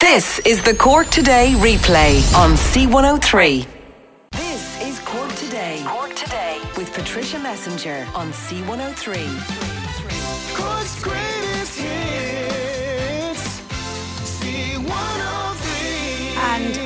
This is the Cork Today replay on C103. This is Cork Today. Cork Today with Patricia Messenger on C103. Cork's greatest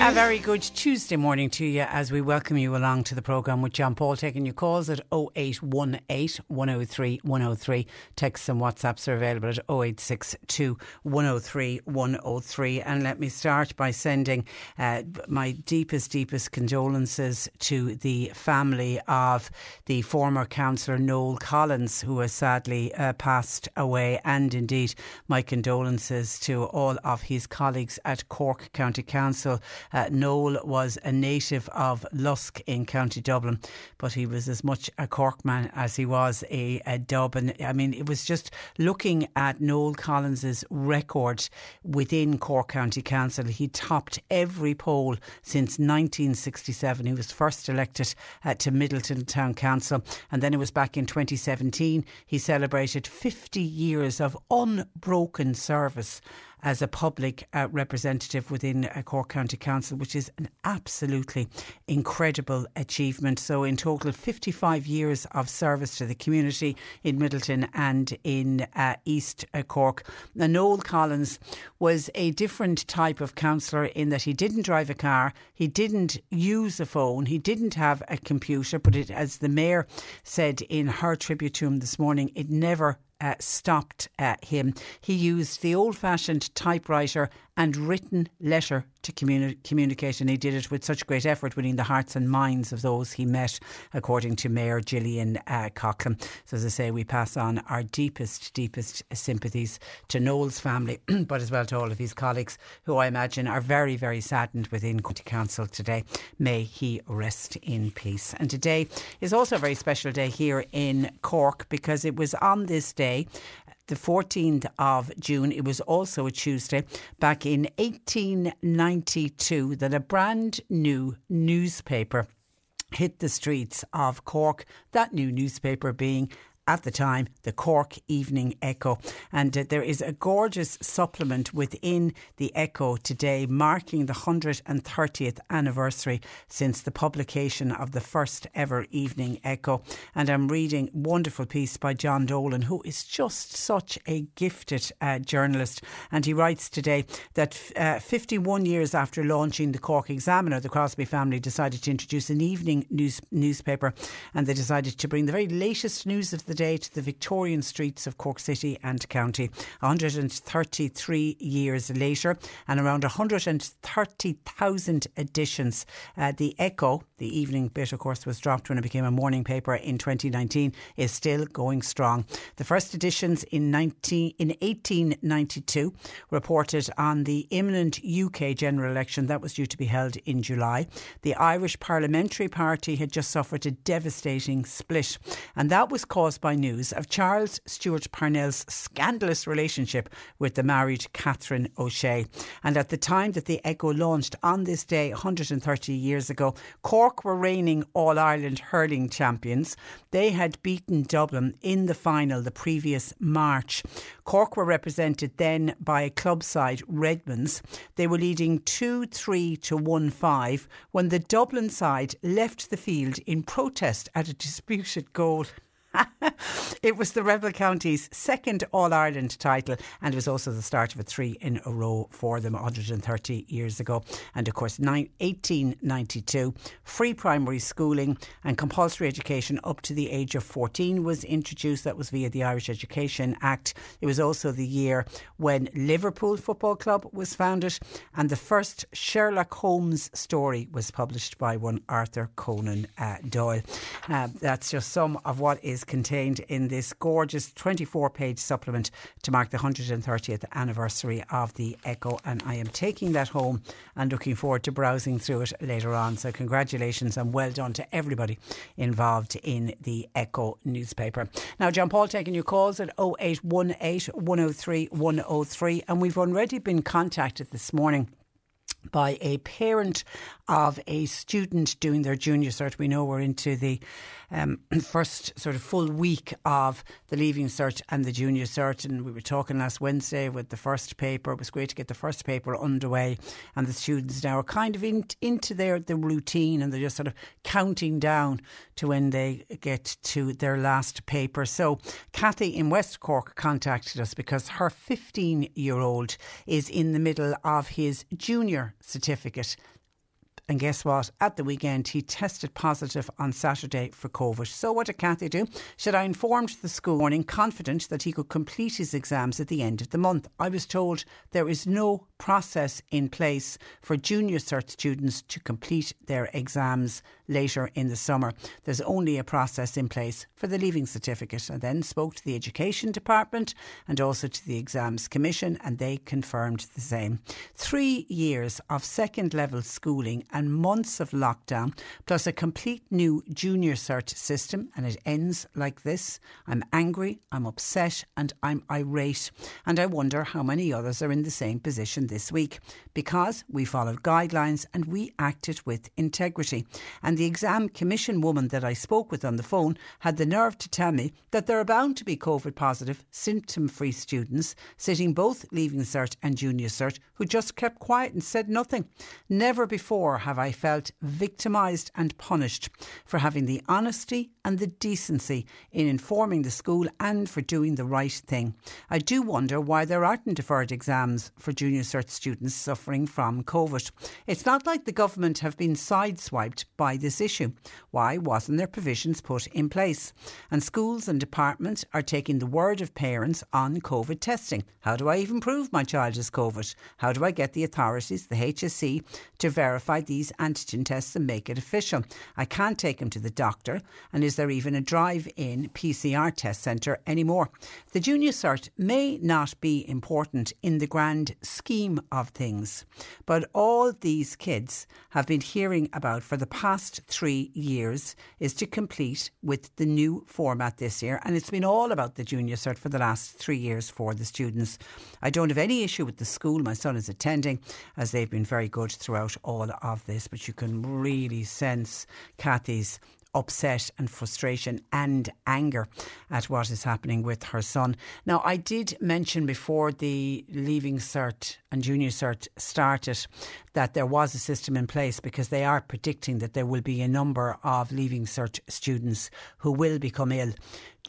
a very good Tuesday morning to you as we welcome you along to the programme with John Paul taking your calls at 0818 103 103. Texts and WhatsApps are available at 0862 103 103. And let me start by sending uh, my deepest, deepest condolences to the family of the former councillor Noel Collins, who has sadly uh, passed away, and indeed my condolences to all of his colleagues at Cork County Council. Uh, Noel was a native of Lusk in County Dublin, but he was as much a Cork man as he was a, a Dublin. I mean, it was just looking at Noel Collins's record within Cork County Council. He topped every poll since 1967. He was first elected uh, to Midleton Town Council, and then it was back in 2017. He celebrated 50 years of unbroken service as a public uh, representative within uh, Cork County Council, which is an absolutely incredible achievement. So, in total, 55 years of service to the community in Midleton and in uh, East uh, Cork. Noel Collins was a different type of councillor in that he didn't drive a car, he didn't use a phone, he didn't have a computer, but it, as the mayor said in her tribute to him this morning, it never uh, stopped uh, him. He used the old fashioned typewriter and written letter to communi- communicate, and he did it with such great effort, winning the hearts and minds of those he met, according to Mayor Gillian uh. So, as I say, we pass on our deepest, deepest sympathies to Noel's family, but as well to all of his colleagues, who I imagine are very, very saddened within County Council today. May he rest in peace. And today is also a very special day here in Cork because it was on this day the 14th of June. It was also a Tuesday back in 1892 that a brand new newspaper hit the streets of Cork. That new newspaper being at the time, the Cork Evening Echo. And uh, there is a gorgeous supplement within the Echo today, marking the 130th anniversary since the publication of the first ever Evening Echo. And I'm reading a wonderful piece by John Dolan, who is just such a gifted uh, journalist. And he writes today that uh, 51 years after launching the Cork Examiner, the Crosby family decided to introduce an evening news newspaper, and they decided to bring the very latest news of the day to the Victorian streets of Cork City and County. 133 years later, and around 130,000 editions. Uh, the Echo, the evening bit, of course, was dropped when it became a morning paper in 2019, is still going strong. The first editions in 19, in 1892 reported on the imminent UK general election that was due to be held in July. The Irish Parliamentary Party had just suffered a devastating split, and that was caused by news of Charles Stewart Parnell's scandalous relationship with the married Catherine O'Shea. And at the time that the Echo launched on this day 130 years ago, Cork were reigning All Ireland hurling champions. They had beaten Dublin in the final the previous March. Cork were represented then by a club side, Redmonds. They were leading 2 3 to 1 5 when the Dublin side left the field in protest at a disputed goal. it was the Rebel County's second All Ireland title, and it was also the start of a three in a row for them 130 years ago. And of course, 1892, free primary schooling and compulsory education up to the age of 14 was introduced. That was via the Irish Education Act. It was also the year when Liverpool Football Club was founded, and the first Sherlock Holmes story was published by one Arthur Conan uh, Doyle. Uh, that's just some of what is contained in this gorgeous 24 page supplement to mark the 130th anniversary of the Echo. And I am taking that home and looking forward to browsing through it later on. So, congratulations and well done to everybody involved in the Echo newspaper. Now, John Paul taking your calls at 0818 103 103. And we've already been contacted this morning by a parent of a student doing their junior cert. We know we're into the um, first sort of full week of the Leaving Cert and the Junior Cert. And we were talking last Wednesday with the first paper. It was great to get the first paper underway, and the students now are kind of in, into their the routine, and they're just sort of counting down to when they get to their last paper. So Kathy in West Cork contacted us because her 15 year old is in the middle of his junior certificate and guess what? At the weekend, he tested positive on Saturday for COVID. So, what did Kathy do? Should I informed the school morning, confident that he could complete his exams at the end of the month. I was told there is no process in place for junior cert students to complete their exams later in the summer. There's only a process in place for the Leaving Certificate. I then spoke to the Education Department and also to the Exams Commission, and they confirmed the same. Three years of second level schooling and months of lockdown, plus a complete new junior cert system, and it ends like this I'm angry, I'm upset, and I'm irate. And I wonder how many others are in the same position this week because we followed guidelines and we acted with integrity. And the exam commission woman that I spoke with on the phone had the nerve to tell me that there are bound to be COVID positive, symptom free students sitting both leaving cert and junior cert who just kept quiet and said nothing. Never before have I felt victimised and punished for having the honesty and the decency in informing the school and for doing the right thing. I do wonder why there aren't deferred exams for junior cert students suffering from COVID. It's not like the government have been sideswiped by this issue. Why wasn't there provisions put in place? And schools and departments are taking the word of parents on COVID testing. How do I even prove my child is COVID? How do I get the authorities, the HSE, to verify these antigen tests and make it official? I can't take him to the doctor. And is there even a drive in PCR test centre anymore? The junior cert may not be important in the grand scheme of things, but all these kids have been hearing about for the past three years is to complete with the new format this year. And it's been all about the junior cert for the last three years for the students. I don't have any issue with the school my son is attending, as they've been very good throughout all of this, but you can really sense Kathy's upset and frustration and anger at what is happening with her son. Now, I did mention before the leaving cert and junior cert started that there was a system in place because they are predicting that there will be a number of leaving cert students who will become ill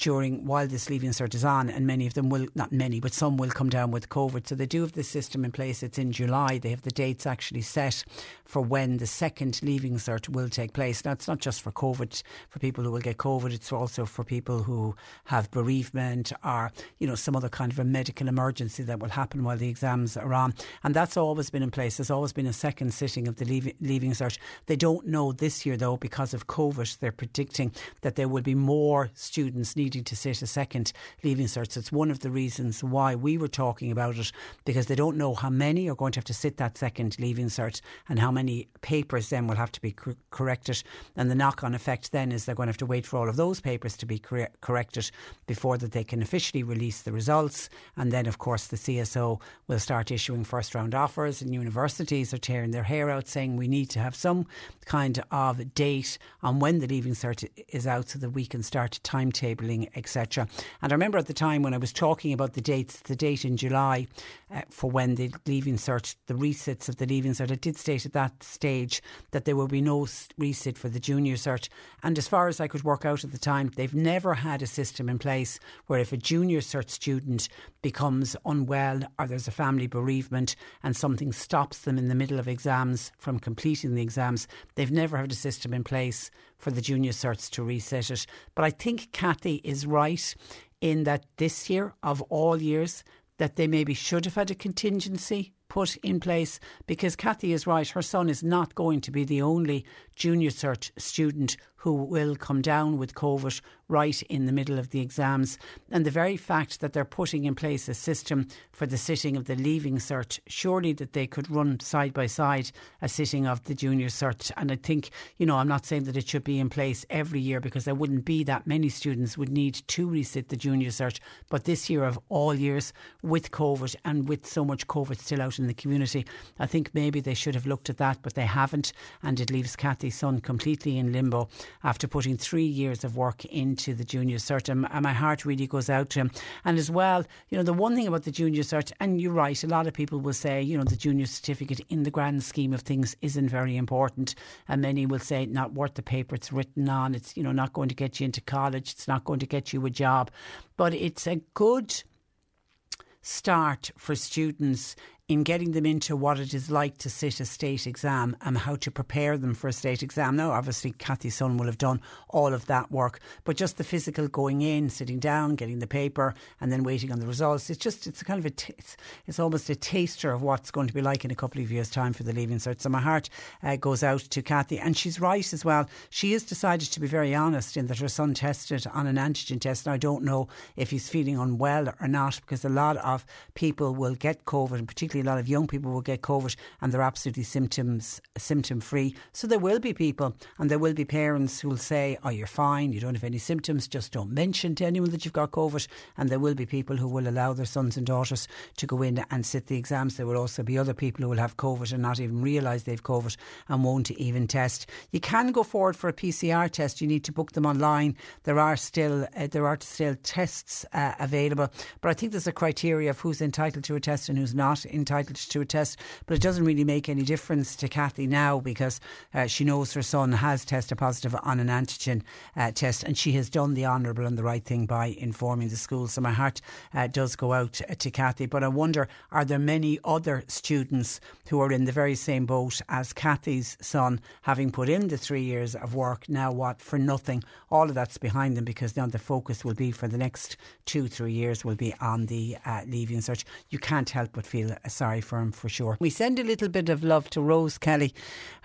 during while this leaving cert is on, and many of them will not many, but some will come down with COVID. So they do have the system in place. It's in July. They have the dates actually set for when the second leaving cert will take place. Now it's not just for COVID for people who will get COVID. It's also for people who have bereavement or you know some other kind of a medical emergency that will happen while the exams are on. And that's always been in place. There's always been a second sitting of the leaving, leaving cert. They don't know this year though because of COVID. They're predicting that there will be more students needing to sit a second leaving cert. So it's one of the reasons why we were talking about it because they don't know how many are going to have to sit that second leaving cert and how many papers then will have to be cor- corrected. And the knock on effect then is they're going to have to wait for all of those papers to be cor- corrected before that they can officially release the results. And then, of course, the CAO will start issuing first round offers, and universities are tearing their hair out saying we need to have some kind of date on when the leaving cert is out so that we can start timetabling etc. And I remember at the time when I was talking about the dates, the date in July uh, for when the leaving cert, the resits of the leaving cert, I did state at that stage that there will be no resit for the junior cert. And as far as I could work out at the time, they've never had a system in place where if a junior cert student becomes unwell or there's a family bereavement and something stops them in the middle of exams from completing the exams, they've never had a system in place for the junior certs to reset it. But I think Kathy is right in that this year, of all years, that they maybe should have had a contingency put in place because Kathy is right. Her son is not going to be the only junior cert student who will come down with COVID right in the middle of the exams. And the very fact that they're putting in place a system for the sitting of the leaving cert, surely that they could run side by side a sitting of the junior cert. And I think, you know, I'm not saying that it should be in place every year because there wouldn't be that many students would need to resit the junior cert. But this year of all years, with COVID and with so much COVID still out in the community, I think maybe they should have looked at that, but they haven't. And it leaves Kathy's son completely in limbo after putting three years of work into the junior cert. And, and my heart really goes out to him. And as well, you know, the one thing about the junior cert, and you're right, a lot of people will say, you know, the junior certificate in the grand scheme of things isn't very important. And many will say, not worth the paper it's written on. It's, you know, not going to get you into college. It's not going to get you a job. But it's a good start for students in getting them into what it is like to sit a state exam and how to prepare them for a state exam. Now, obviously, Kathy's son will have done all of that work, but just the physical going in, sitting down, getting the paper, and then waiting on the results. It's just, it's kind of a, t- it's, it's almost a taster of what's going to be like in a couple of years' time for the Leaving Cert. So my heart uh, goes out to Kathy, and she's right as well. She has decided to be very honest in that her son tested on an antigen test. And I don't know if he's feeling unwell or not, because a lot of people will get COVID, and particularly a lot of young people will get COVID and they're absolutely symptoms symptom free. So there will be people and there will be parents who will say, "Oh, you're fine. You don't have any symptoms. Just don't mention to anyone that you've got COVID." And there will be people who will allow their sons and daughters to go in and sit the exams. There will also be other people who will have COVID and not even realise they've COVID and won't even test. You can go forward for a PCR test. You need to book them online. There are still uh, there are still tests uh, available, but I think there's a criteria of who's entitled to a test and who's not entitled to a test. But it doesn't really make any difference to Kathy now because uh, she knows her son has tested positive on an antigen uh, test and she has done the honourable and the right thing by informing the school. So my heart uh, does go out to Kathy. But I wonder, are there many other students who are in the very same boat as Kathy's son, having put in the three years of work, now what, for nothing? All of that's behind them because now the focus will be for the next two, three years will be on the uh, leaving cert. You can't help but feel sorry for him for sure. We send a little bit of love to Rose Kelly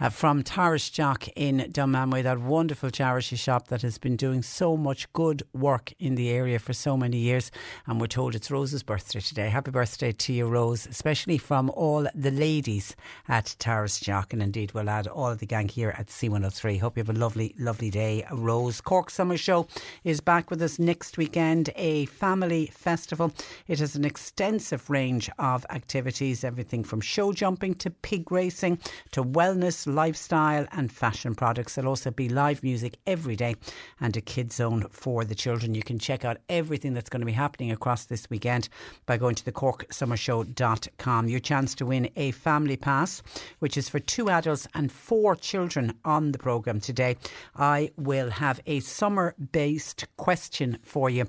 uh, from Tavistock in Dunmanway, that wonderful charity shop that has been doing so much good work in the area for so many years. And we're told it's Rose's birthday today. Happy birthday to you, Rose, especially from all the ladies at Tavistock. And indeed, we'll add all of the gang here at C103. Hope you have a lovely, lovely day, Rose. Cork Summer Show is back with us next weekend, a family festival. It has an extensive range of activities, everything from show jumping to pig racing to wellness, lifestyle, and fashion products. There'll also be live music every day and a kids zone for the children. You can check out everything that's going to be happening across this weekend by going to the corksummershow.com. Your chance to win a family pass, which is for two adults and four children on the programme today. I will have a summer based question for you.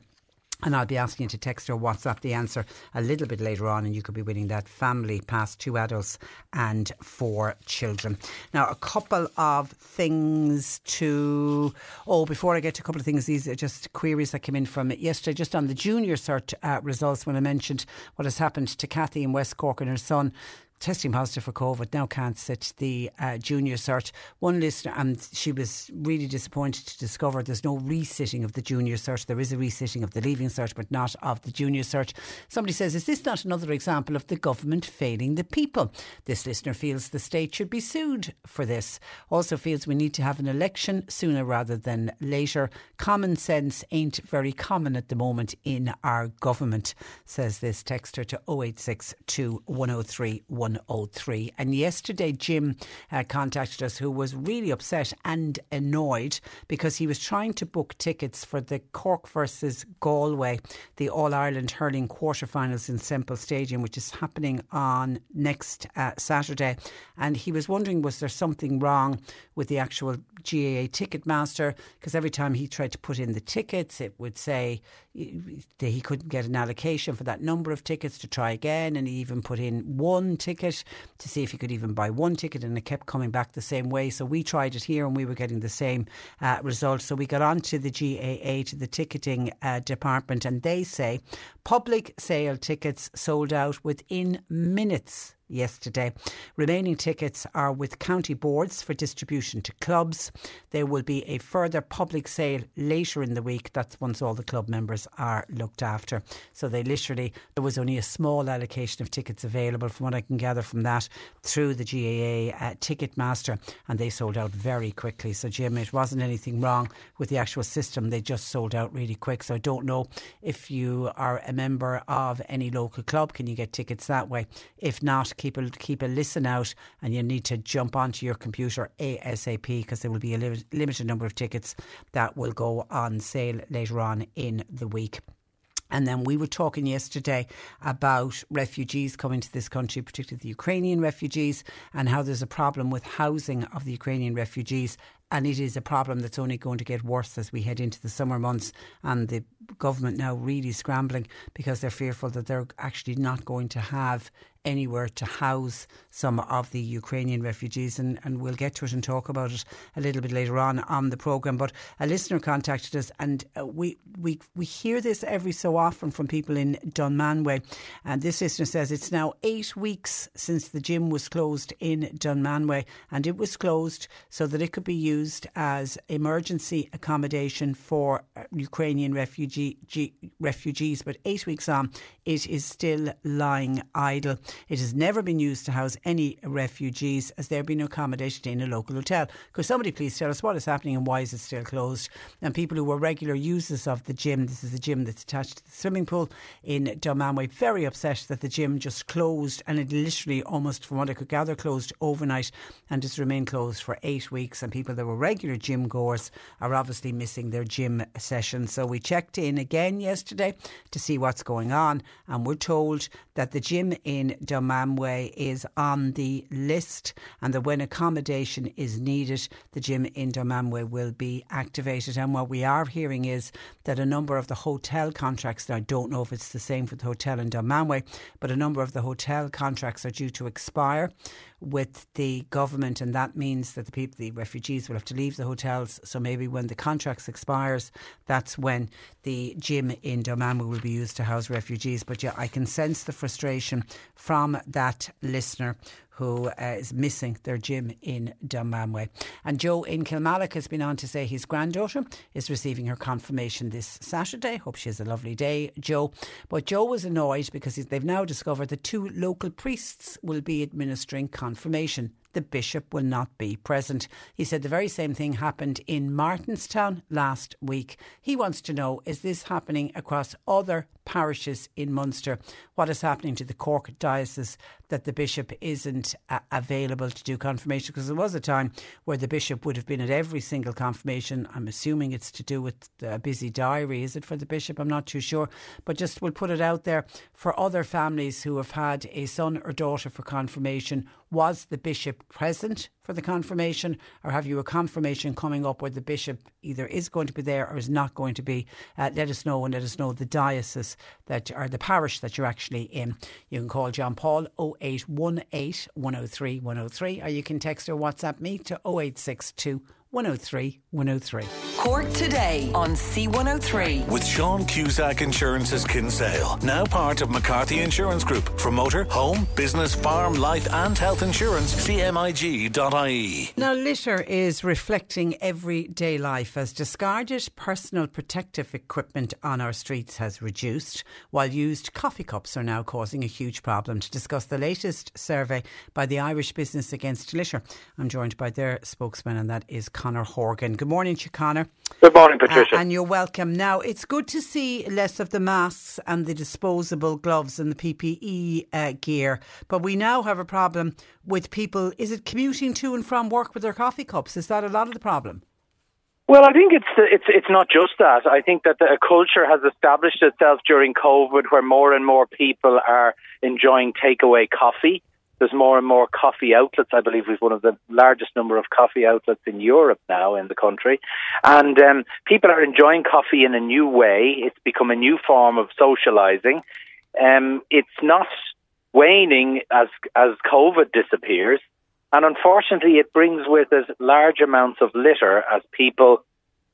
And I'll be asking you to text or WhatsApp the answer a little bit later on, and you could be winning that family pass, two adults and four children. Now, a couple of things to. Oh, before I get to a couple of things, these are just queries that came in from yesterday, just on the junior cert uh, results when I mentioned what has happened to Kathy in West Cork and her son testing positive for COVID, now can't sit the uh, junior cert. One listener, and she was really disappointed to discover there's no resitting of the junior cert. There is a resitting of the leaving cert, but not of the junior cert. Somebody says, Is this not another example of the government failing the people? This listener feels the state should be sued for this. Also feels we need to have an election sooner rather than later. Common sense ain't very common at the moment in our government, says this texter to 0862 103 103. And yesterday, Jim uh, contacted us, who was really upset and annoyed because he was trying to book tickets for the Cork versus Galway, the All Ireland hurling quarterfinals in Semple Stadium, which is happening on next uh, Saturday. And he was wondering, was there something wrong with the actual GAA Ticketmaster? Because every time he tried to put in the tickets, it would say he couldn't get an allocation for that number of tickets to try again. And he even put in one ticket to see if he could even buy one ticket, and it kept coming back the same way. So we tried it here and we were getting the same uh. So we got on to the GAA, to the ticketing uh, department, and they say public sale tickets sold out within minutes yesterday. Remaining tickets are with county boards for distribution to clubs. There will be a further public sale later in the week. That's once all the club members are looked after. So they literally, there was only a small allocation of tickets available, from what I can gather from that, through the GAA uh, Ticketmaster, and they sold out very quickly. So, Jim, it wasn't anything wrong with the actual system. They just sold out really quick. So I don't know if you are a member of any local club, can you get tickets that way? If not, keep a, keep a listen out and you need to jump onto your computer ASAP because there will be a li- limited number of tickets that will go on sale later on in the week. And then we were talking yesterday about refugees coming to this country, particularly the Ukrainian refugees, and how there's a problem with housing of the Ukrainian refugees. And it is a problem that's only going to get worse as we head into the summer months. And the government now really scrambling because they're fearful that they're actually not going to have anywhere to house some of the Ukrainian refugees. And, and we'll get to it and talk about it a little bit later on on the programme. But a listener contacted us, and uh, we, we, we hear this every so often from people in Dunmanway. And this listener says it's now eight weeks since the gym was closed in Dunmanway, and it was closed so that it could be used as emergency accommodation for uh, Ukrainian refugee, refugees. But eight weeks on, it is still lying idle. It has never been used to house any refugees as there have been no accommodation in a local hotel. Could somebody please tell us what is happening and why is it still closed? And people who were regular users of the gym, this is a gym that's attached to the swimming pool in Dunmanway, very upset that the gym just closed and it literally almost, from what I could gather, closed overnight and just remained closed for eight weeks. And people that were regular gym goers are obviously missing their gym session. So we checked in again yesterday to see what's going on, and we're told that the gym in Dunmanway is on the list, and that when accommodation is needed, the gym in Dunmanway will be activated. And what we are hearing is that a number of the hotel contracts, I don't know if it's the same for the hotel in Dunmanway, but a number of the hotel contracts are due to expire with the government, and that means that the people, the refugees, will have to leave the hotels. So maybe when the contracts expires, that's when the gym in Dunmanway will be used to house refugees. But yeah, I can sense the frustration from that listener who uh, is missing their gym in Dunmanway. And Joe in Kilmallock has been on to say his granddaughter is receiving her confirmation this Saturday. Hope she has a lovely day, Joe. But Joe was annoyed because they've now discovered that two local priests will be administering confirmation the bishop will not be present. He said the very same thing happened in Martinstown last week. He wants to know is this happening across other parishes in Munster? What is happening to the Cork diocese that the bishop isn't uh, available to do confirmation? Because there was a time where the bishop would have been at every single confirmation. I'm assuming it's to do with a busy diary. Is it for the bishop? I'm not too sure. But just we'll put it out there for other families who have had a son or daughter for confirmation. Was the bishop present for the confirmation, or have you a confirmation coming up where the bishop either is going to be there or is not going to be? Uh, let us know and let us know the diocese that or the parish that you're actually in. You can call John Paul 0818 103 103, or you can text or WhatsApp me to 0862 103 103. Cork today on C103. With Sean Cusack Insurance's Kinsale, now part of McCarthy Insurance Group. For motor, home, business, farm, life, and health insurance, cmig.ie. Now, litter is reflecting everyday life as discarded personal protective equipment on our streets has reduced, while used coffee cups are now causing a huge problem. To discuss the latest survey by the Irish Business Against Litter, I'm joined by their spokesman, and that is Conor Horgan. Good morning to Connor. Good morning, Uh, Patricia. and you're welcome. Now, it's good to see less of the masks and the disposable gloves and the PPE uh, gear, but we now have a problem with people. Is it commuting to and from work with their coffee cups? Is that a lot of the problem? Well, I think it's it's it's not just that. I think that a culture has established itself during COVID, where more and more people are enjoying takeaway coffee. There's more and more coffee outlets. I believe we've one of the largest number of coffee outlets in Europe now in the country, and um, people are enjoying coffee in a new way. It's become a new form of socialising. Um, it's not waning as as COVID disappears. And unfortunately, it brings with it large amounts of litter as people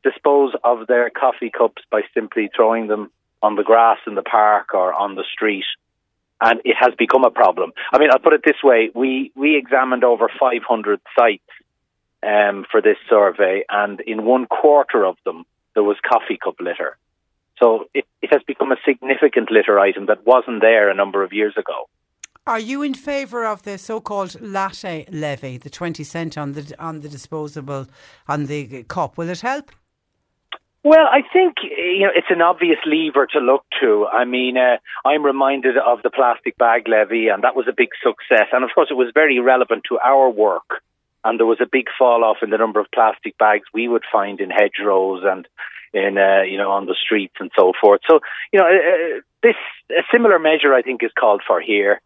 dispose of their coffee cups by simply throwing them on the grass in the park or on the street. And it has become a problem. I mean, I'll put it this way: we we examined over 500 sites um, for this survey, and in one quarter of them there was coffee cup litter. So it, it has become a significant litter item that wasn't there a number of years ago. Are you in favour of the so-called latte levy, the twenty cent on the on the disposable on the cup? Will it help? Well, I think you know it's an obvious lever to look to. I mean, uh, I'm reminded of the plastic bag levy, and that was a big success. And of course, it was very relevant to our work. And there was a big fall off in the number of plastic bags we would find in hedgerows and in uh, you know on the streets and so forth. So you know, uh, this a similar measure I think is called for here.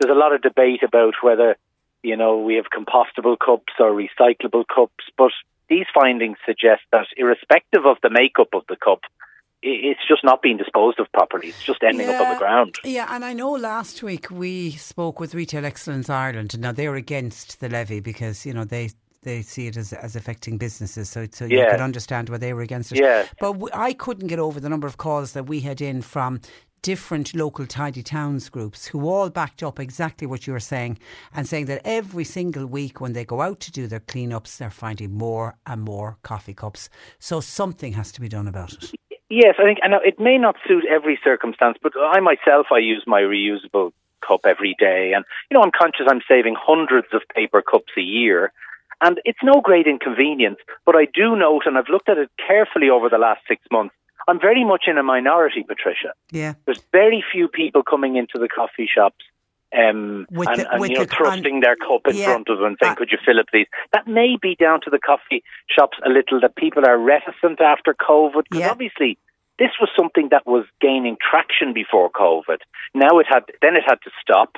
There's a lot of debate about whether you know we have compostable cups or recyclable cups, but these findings suggest that irrespective of the makeup of the cup, it's just not being disposed of properly. It's just ending up on the ground. Yeah, and I know last week we spoke with Retail Excellence Ireland, and now they're against the levy because you know they they see it as, as affecting businesses. So, so you Yeah. could understand why they were against it. Yeah. But w- I couldn't get over the number of calls that we had in from different local tidy towns groups who all backed up exactly what you were saying and saying that every single week when they go out to do their cleanups, they're finding more and more coffee cups. So something has to be done about it. Yes, I think, and it may not suit every circumstance, but I myself, I use my reusable cup every day, and you know, I'm conscious I'm saving hundreds of paper cups a year, and it's no great inconvenience. But I do note, and I've looked at it carefully over the last six months, I'm very much in a minority, Patricia. Yeah. There's very few people coming into the coffee shops. Um, With and, the- and with you know, the- thrusting their cup in yeah, front of them, and saying, uh, "Could you fill it, please?" That may be down to the coffee shops a little. That people are reticent after COVID because Yeah. obviously this was something that was gaining traction before COVID. Now it had, then it had to stop.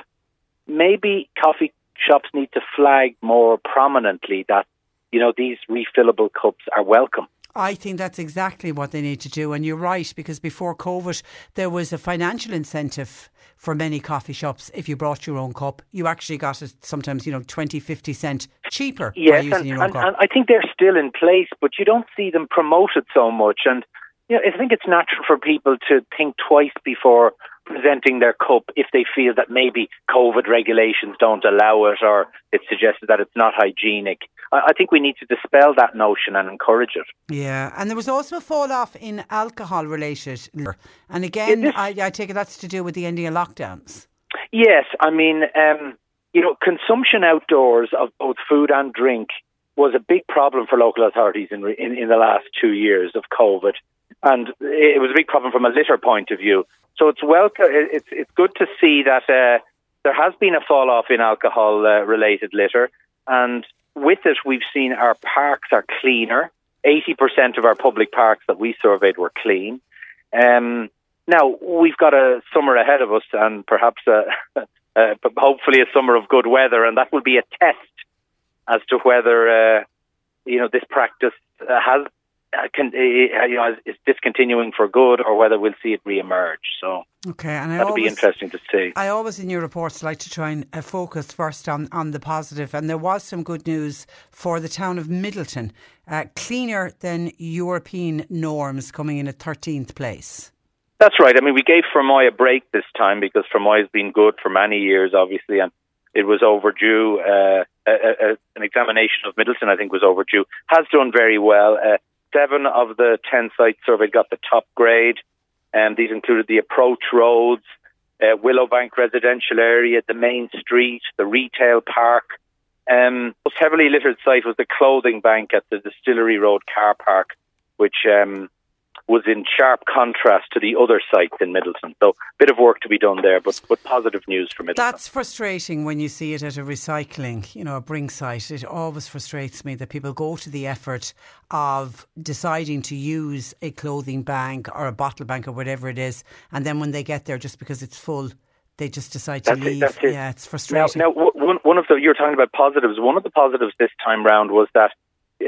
Maybe coffee shops need to flag more prominently that you know these refillable cups are welcome. I think that's exactly what they need to do. And you're right, because before COVID, there was a financial incentive for many coffee shops. If you brought your own cup, you actually got it sometimes, you know, 20, 50 cent cheaper by Yes, using and, your own and, cup. and I think they're still in place, but you don't see them promoted so much. And you know, I think it's natural for people to think twice before presenting their cup if they feel that maybe COVID regulations don't allow it or it's suggested that it's not hygienic. I, think we need to dispel that notion and encourage it. yeah, and there was also a fall off in alcohol related. And again, I, I take it that's to do with the ending of lockdowns. Yes, I mean, um, you know, consumption outdoors of both food and drink was a big problem for local authorities in, in in the last two years of COVID, and it was a big problem from a litter point of view. So it's welcome. It's it's good to see that uh, there has been a fall off in alcohol uh, related litter, and with it, we've seen our parks are cleaner. Eighty percent of our public parks that we surveyed were clean. Um, now we've got a summer ahead of us, and perhaps a, but hopefully a summer of good weather, and that will be a test as to whether uh, you know this practice uh, has uh, can, uh, you know is discontinuing for good, or whether we'll see it re-emerge. So Okay, and that'll be interesting to see. I always, in your reports, like to try and uh, focus first on, on the positive. And there was some good news for the town of Midleton, uh, cleaner than European norms, coming in at 13th place. That's right. I mean, we gave Fermoy a break this time because Fermoy has been good for many years, obviously, and it was overdue. Uh, a, a, an examination of Midleton, I think, was overdue. Has done very well. Uh, seven of the ten sites surveyed got the top grade, and these included the approach roads, uh, Willowbank residential area, the main street, the retail park. Um, most heavily littered site was the clothing bank at the Distillery Road car park, which um, was in sharp contrast to the other sites in Midleton. So, a bit of work to be done there, but, but positive news for Midleton. That's frustrating when you see it at a recycling, you know, a bring site. It always frustrates me that people go to the effort of deciding to use a clothing bank or a bottle bank or whatever it is, and then when they get there, just because it's full, they just decide to That's it, leave. that's it. Yeah, it's frustrating. now w- one, one of the you're talking about positives. One of the positives this time round was that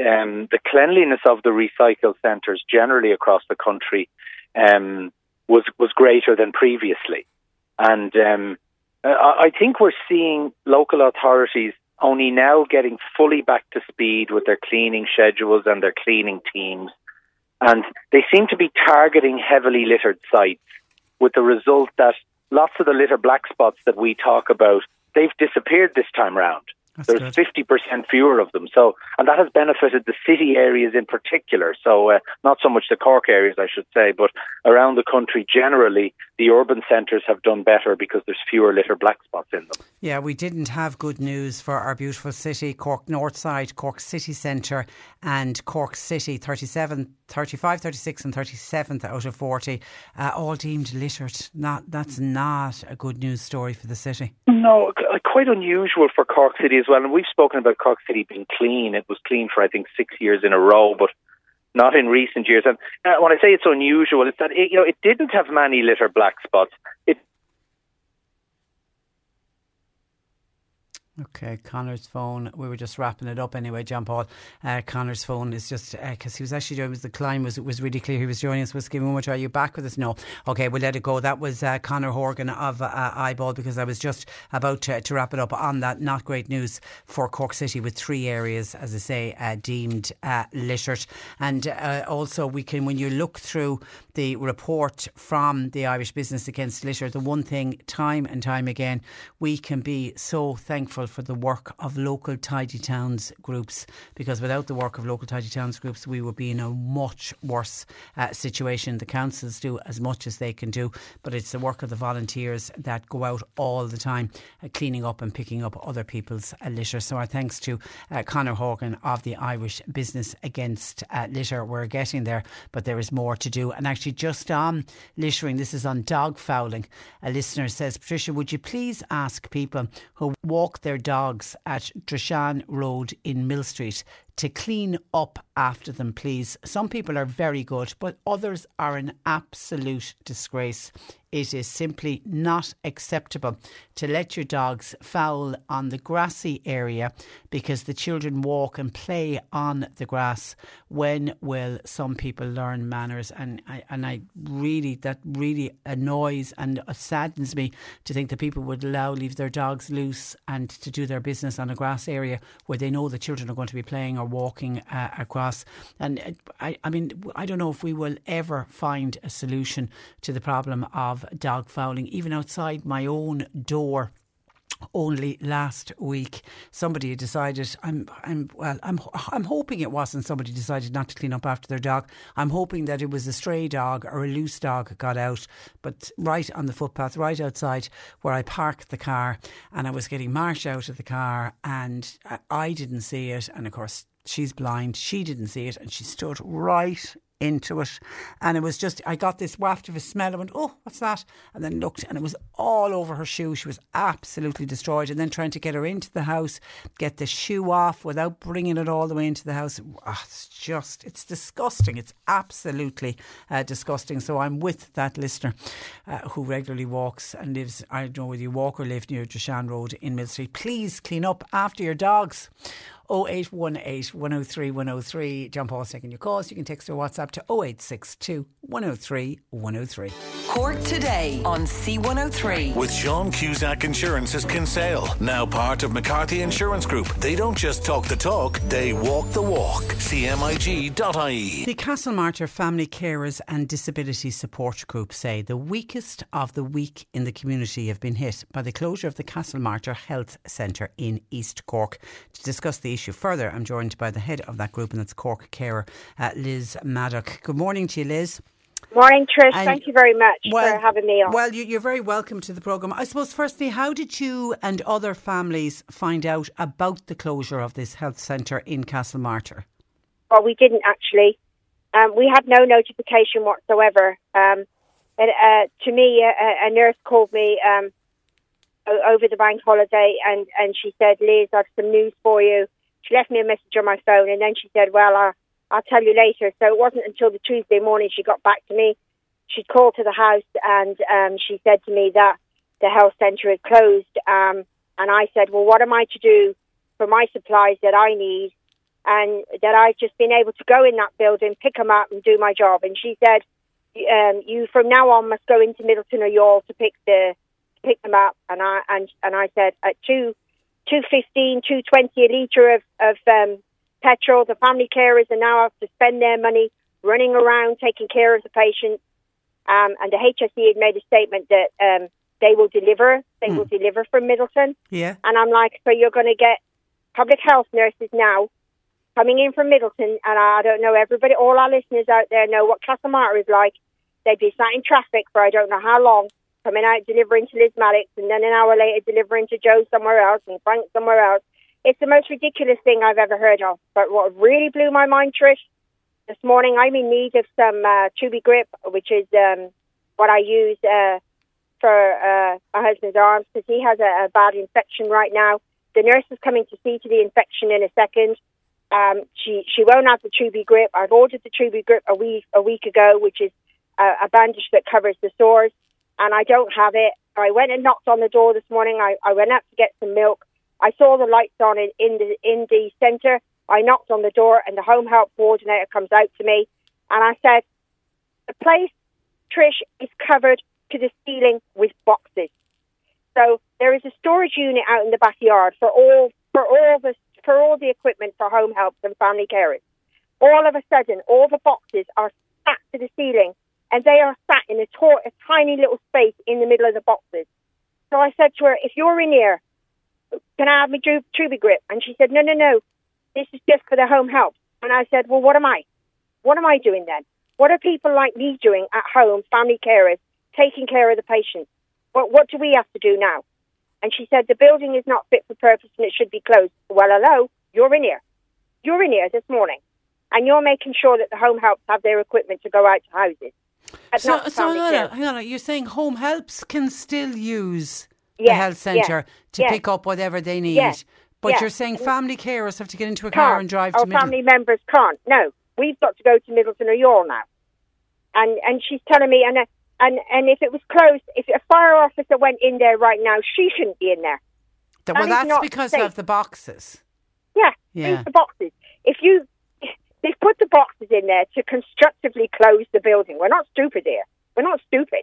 um, the cleanliness of the recycle centres generally across the country um, was was greater than previously, and um, I, I think we're seeing local authorities only now getting fully back to speed with their cleaning schedules and their cleaning teams, and they seem to be targeting heavily littered sites, with the result that lots of the litter black spots that we talk about they've disappeared this time round. That's There's fifty percent fewer of them, so and that has benefited the city areas in particular. So uh, not so much the Cork areas, I should say, but around the country generally, the urban centres have done better because there's fewer litter black spots in them. Yeah, we didn't have good news for our beautiful city, Cork North Side, Cork City Centre, and Cork City, 37, 35, 36, and 37th out of 40, uh, all deemed littered. Not, that's not a good news story for the city. No, quite unusual for Cork City as well. And we've spoken about Cork City being clean. It was clean for I think six years in a row, but not in recent years. And uh, when I say it's unusual, it's that it, you know it didn't have many litter black spots. It Okay, Conor's phone. We were just wrapping it up anyway, John Paul. Uh, Conor's phone is just because he was actually doing was the climb was was really clear. He was joining us. One more try. Are you back with us? No. Okay, we'll let it go. That was uh, Conor Horgan of uh, IBAL because I was just about to, to wrap it up on that. Not great news for Cork City with three areas, as I say, uh, deemed uh, littered. And uh, also, we can when you look through the report from the Irish Business Against Litter, the one thing time and time again we can be so thankful for the work of local tidy towns groups because without the work of local tidy towns groups we would be in a much worse uh, situation. The councils do as much as they can do but it's the work of the volunteers that go out all the time uh, cleaning up and picking up other people's uh, litter. So our thanks to uh, Conor Horgan of the Irish Business Against uh, Litter. We're getting there but there is more to do. And actually just on littering this is on dog fouling. A listener says Patricia would you please ask people who walk their dogs at Dreshan Road in Millstreet to clean up after them, please. Some people are very good, but others are an absolute disgrace. It is simply not acceptable to let your dogs foul on the grassy area because the children walk and play on the grass. When will some people learn manners? And I, and I really, that really annoys and saddens me to think that people would allow leave their dogs loose and to do their business on a grass area where they know the children are going to be playing walking uh, across. And uh, I, I mean, I don't know if we will ever find a solution to the problem of dog fouling, even outside my own door. Only last week somebody decided I'm I'm well I'm I'm hoping it wasn't somebody decided not to clean up after their dog. I'm hoping that it was a stray dog or a loose dog got out. But right on the footpath right outside where I parked the car and I was getting Marsh out of the car and I- I didn't see it. And of course she's blind she didn't see it and she stood right into it. And it was just, I got this waft of a smell. I went, oh, what's that? And then looked, and it was all over her shoe. She was absolutely destroyed. And then trying to get her into the house, get the shoe off without bringing it all the way into the house. Ah, it's just, it's disgusting. It's absolutely uh, disgusting. So I'm with that listener uh, who regularly walks and lives, I don't know whether you walk or live near Dreshan Road in Millstreet. Please clean up after your dogs. 0818 103 103. John Paul's taking your calls. You can text or WhatsApp to 0862 103 103. Cork today on C103. With Sean Cusack Insurance's Kinsale, now part of McCarthy Insurance Group. They don't just talk the talk, they walk the walk. CMIG.ie. The Castlemartyr Family Carers and Disability Support Group say the weakest of the weak in the community have been hit by the closure of the Castlemartyr Health Centre in East Cork. To discuss the issue further, I'm joined by the head of that group, and that's Cork Carer, uh, Liz Maddock. Good morning to you, Liz. Morning, Trish. And- Thank you very much for having me on. Well, you, you're very welcome to the programme. I suppose, firstly, how did you and other families find out about the closure of this health centre in Castlemartyr? well, we didn't actually. Um, we had no notification whatsoever. Um, and, uh, to me, a, a nurse called me um, over the bank holiday, and, and she said, "Liz, I've some news for you." She left me a message on my phone, and then she said, "Well, I'll, I'll tell you later." So it wasn't until the Tuesday morning she got back to me. She'd called to the house, and um, she said to me that the health centre had closed. Um, and I said, "Well, what am I to do for my supplies that I need?" And that I've just been able to go in that building, pick them up, and do my job. And she said, um, "You from now on must go into Middleton or Youghal to pick the pick them up." And I and and I said, "At two two fifteen, two twenty a litre of of um, petrol, the family carers are now have to spend their money running around taking care of the patients." Um, and the HSE had made a statement that um, they will deliver. They will deliver from Midleton. Yeah. And I'm like, so you're going to get public health nurses now coming in from Midleton, and I don't know everybody, all our listeners out there know what Castlemartyr is like. They'd be sat in traffic for I don't know how long, coming out delivering to Liz Maddox, and then an hour later delivering to Joe somewhere else and Frank somewhere else. It's the most ridiculous thing I've ever heard of. But what really blew my mind, Trish, this morning I'm in need of some uh, Tubi Grip, which is um, what I use uh, for uh, my husband's arms because he has a, a bad infection right now. The nurse is coming to see to the infection in a second. Um, she she won't have the Tubi Grip. I've ordered the Tubi Grip a week a week ago, which is a, a bandage that covers the sores, and I don't have it. I went and knocked on the door this morning. I, I went out to get some milk. I saw the lights on in, in the in the centre. I knocked on the door, and the home help coordinator comes out to me, and I said, "The place, Trish, is covered to the ceiling with boxes. So there is a storage unit out in the backyard for all for all the for all the equipment for home helps and family carers. All of a sudden, all the boxes are stacked to the ceiling, and they are sat in a, tiny little space in the middle of the boxes. So I said to her, "If you're in here, can I have my tu- Tubi grip?" And she said, "No, no, no. This is just for the home help." And I said, "Well, what am I? What am I doing then? What are people like me doing at home, family carers, taking care of the patients? What, what do we have to do now?" And she said, "The building is not fit for purpose and it should be closed." Well, hello, you're in here. You're in here this morning, and you're making sure that the home helps have their equipment to go out to houses. So, not so hang on, hang on. You're saying home helps can still use the health centre yes, to yes. pick up whatever they need. Yes, But yes. you're saying family carers have to get into a car can't. and drive to Midleton. family members can't. No, we've got to go to Midleton or Youghal now. And and she's telling me, and and and if it was closed, if a fire officer went in there right now, she shouldn't be in there. That- well, that's because safe. of the boxes. Yeah, Yeah. the boxes. If you they've put the boxes in there to constructively close the building. We're not stupid here. We're not stupid.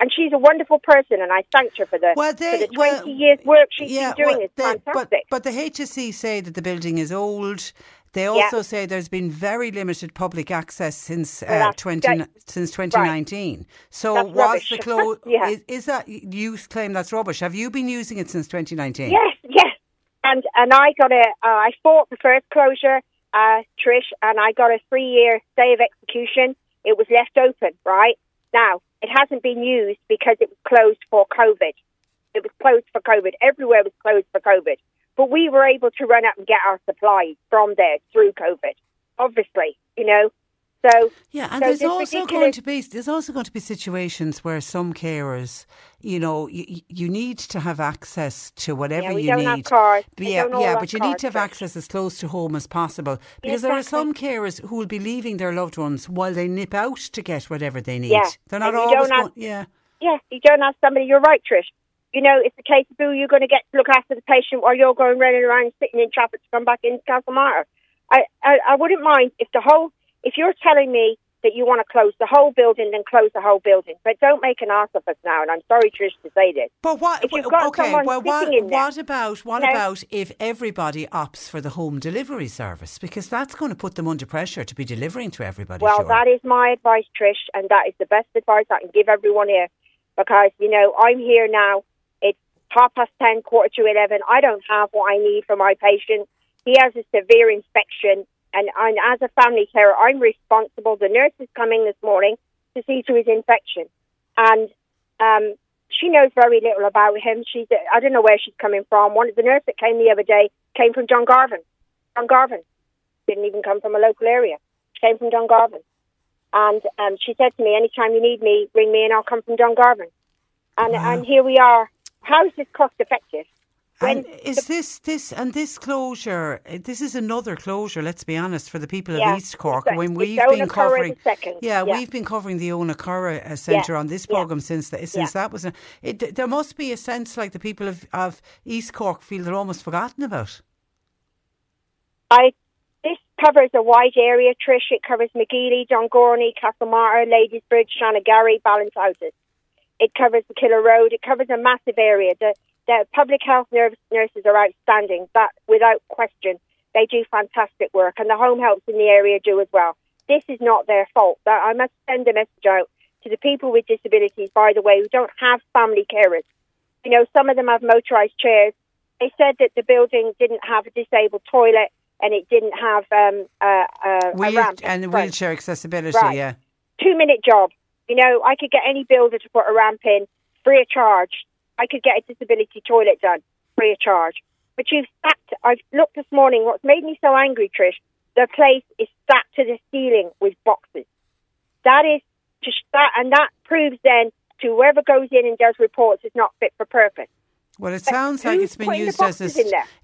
And she's a wonderful person, and I thanked her for the Well, for they, the well, twenty years work she's yeah, been doing. well, they- fantastic. But, but the HSE say that the building is old. They also say there's been very limited public access since Well, uh, 20, that- since 2019. So That's was rubbish. the close? Yeah. is, is that you claim that's rubbish? Have you been using it since 2019? Yes, yes. And and I got a uh, I fought the first closure, uh, Trish, and I got a three year stay of execution. It was left open, right? Now it hasn't been used because it was closed for COVID. It was closed for COVID. Everywhere was closed for COVID. But we were able to run up and get our supplies from there through COVID. Obviously, you know. So Yeah, and so there's also going to be there's also going to be situations where some carers, you know, you, you need to have access to whatever Yeah, you don't need. have cars. Yeah, yeah, but you need to have access as close to home as possible because there are some carers who will be leaving their loved ones while they nip out to get whatever they need. Yeah, They're not always going. have- yeah. Yeah, you don't have somebody. You're right, Trish. You know, it's the case of who you're going to get to look after the patient while you're going running around sitting in traffic to come back into Castlemartyr. I, I, I wouldn't mind if the whole, if you're telling me that you want to close the whole building, then close the whole building. But don't make an ass of us now. And I'm sorry, Trish, to say this. But what? If you've got okay, someone well, what, in there- what about what about if everybody opts for the home delivery service? Because that's going to put them under pressure to be delivering to everybody. Well, surely. that is my advice, Trish, and that is the best advice I can give everyone here. Because, you know, I'm here now. It's half past 10, quarter to 11. I don't have what I need for my patient. He has a severe infection. And, and as a family carer, I'm responsible. The nurse is coming this morning to see to his infection. And um, she knows very little about him. She's, I don't know where she's coming from. One of the nurse that came the other day came from Dungarvan. John Garvin didn't even come from a local area. She came from Dungarvan. And um, she said to me, anytime you need me, ring me and I'll come from Dungarvan. And, Wow. and here we are. How is this cost effective? And is this this and this closure? uh, This is another closure. Let's be honest, for the people Yeah, of East Cork. when we've been covering, second, yeah, yeah. we've been covering the Owenacurra uh, Centre on this yeah, program since the, since that was. It, there must be a sense like the people of, of East Cork feel they're almost forgotten about. I this covers a wide area, Trish. It covers Mogeely, Dungourney, Castlemartyr, Ladysbridge, Shanagarry, Balance Houses. It covers the Killer Road. It covers a massive area. The the public health nurse, nurses are outstanding. That without question, they do fantastic work, and the home helps in the area do as well. This is not their fault. I must send a message out to the people with disabilities. By the way, who don't have family carers. You know, some of them have motorised chairs. They said that the building didn't have a disabled toilet and it didn't have um, a Wheel, ramp. and Right. wheelchair accessibility, Right. yeah. Two minute job. You know, I could get any builder to put a ramp in free of charge. I could get a disability toilet done free of charge. But you've stacked. I've looked this morning. What's made me so angry, Trish? The place is stacked to the ceiling with boxes. That is just that, and that proves then to whoever goes in and does reports is not fit for purpose. Well, it sounds like it's been used as a.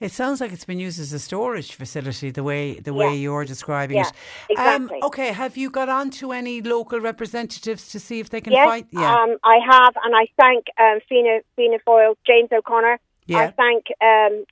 It sounds like it's been used as a storage facility. The way the way you're describing Yeah, it. exactly. Um, okay, have you got on to any local representatives to see if they can yes, fight? Yeah. um, I have, and I thank um, Fianna, Fianna Fáil, James O'Connor. Yeah. I thank um,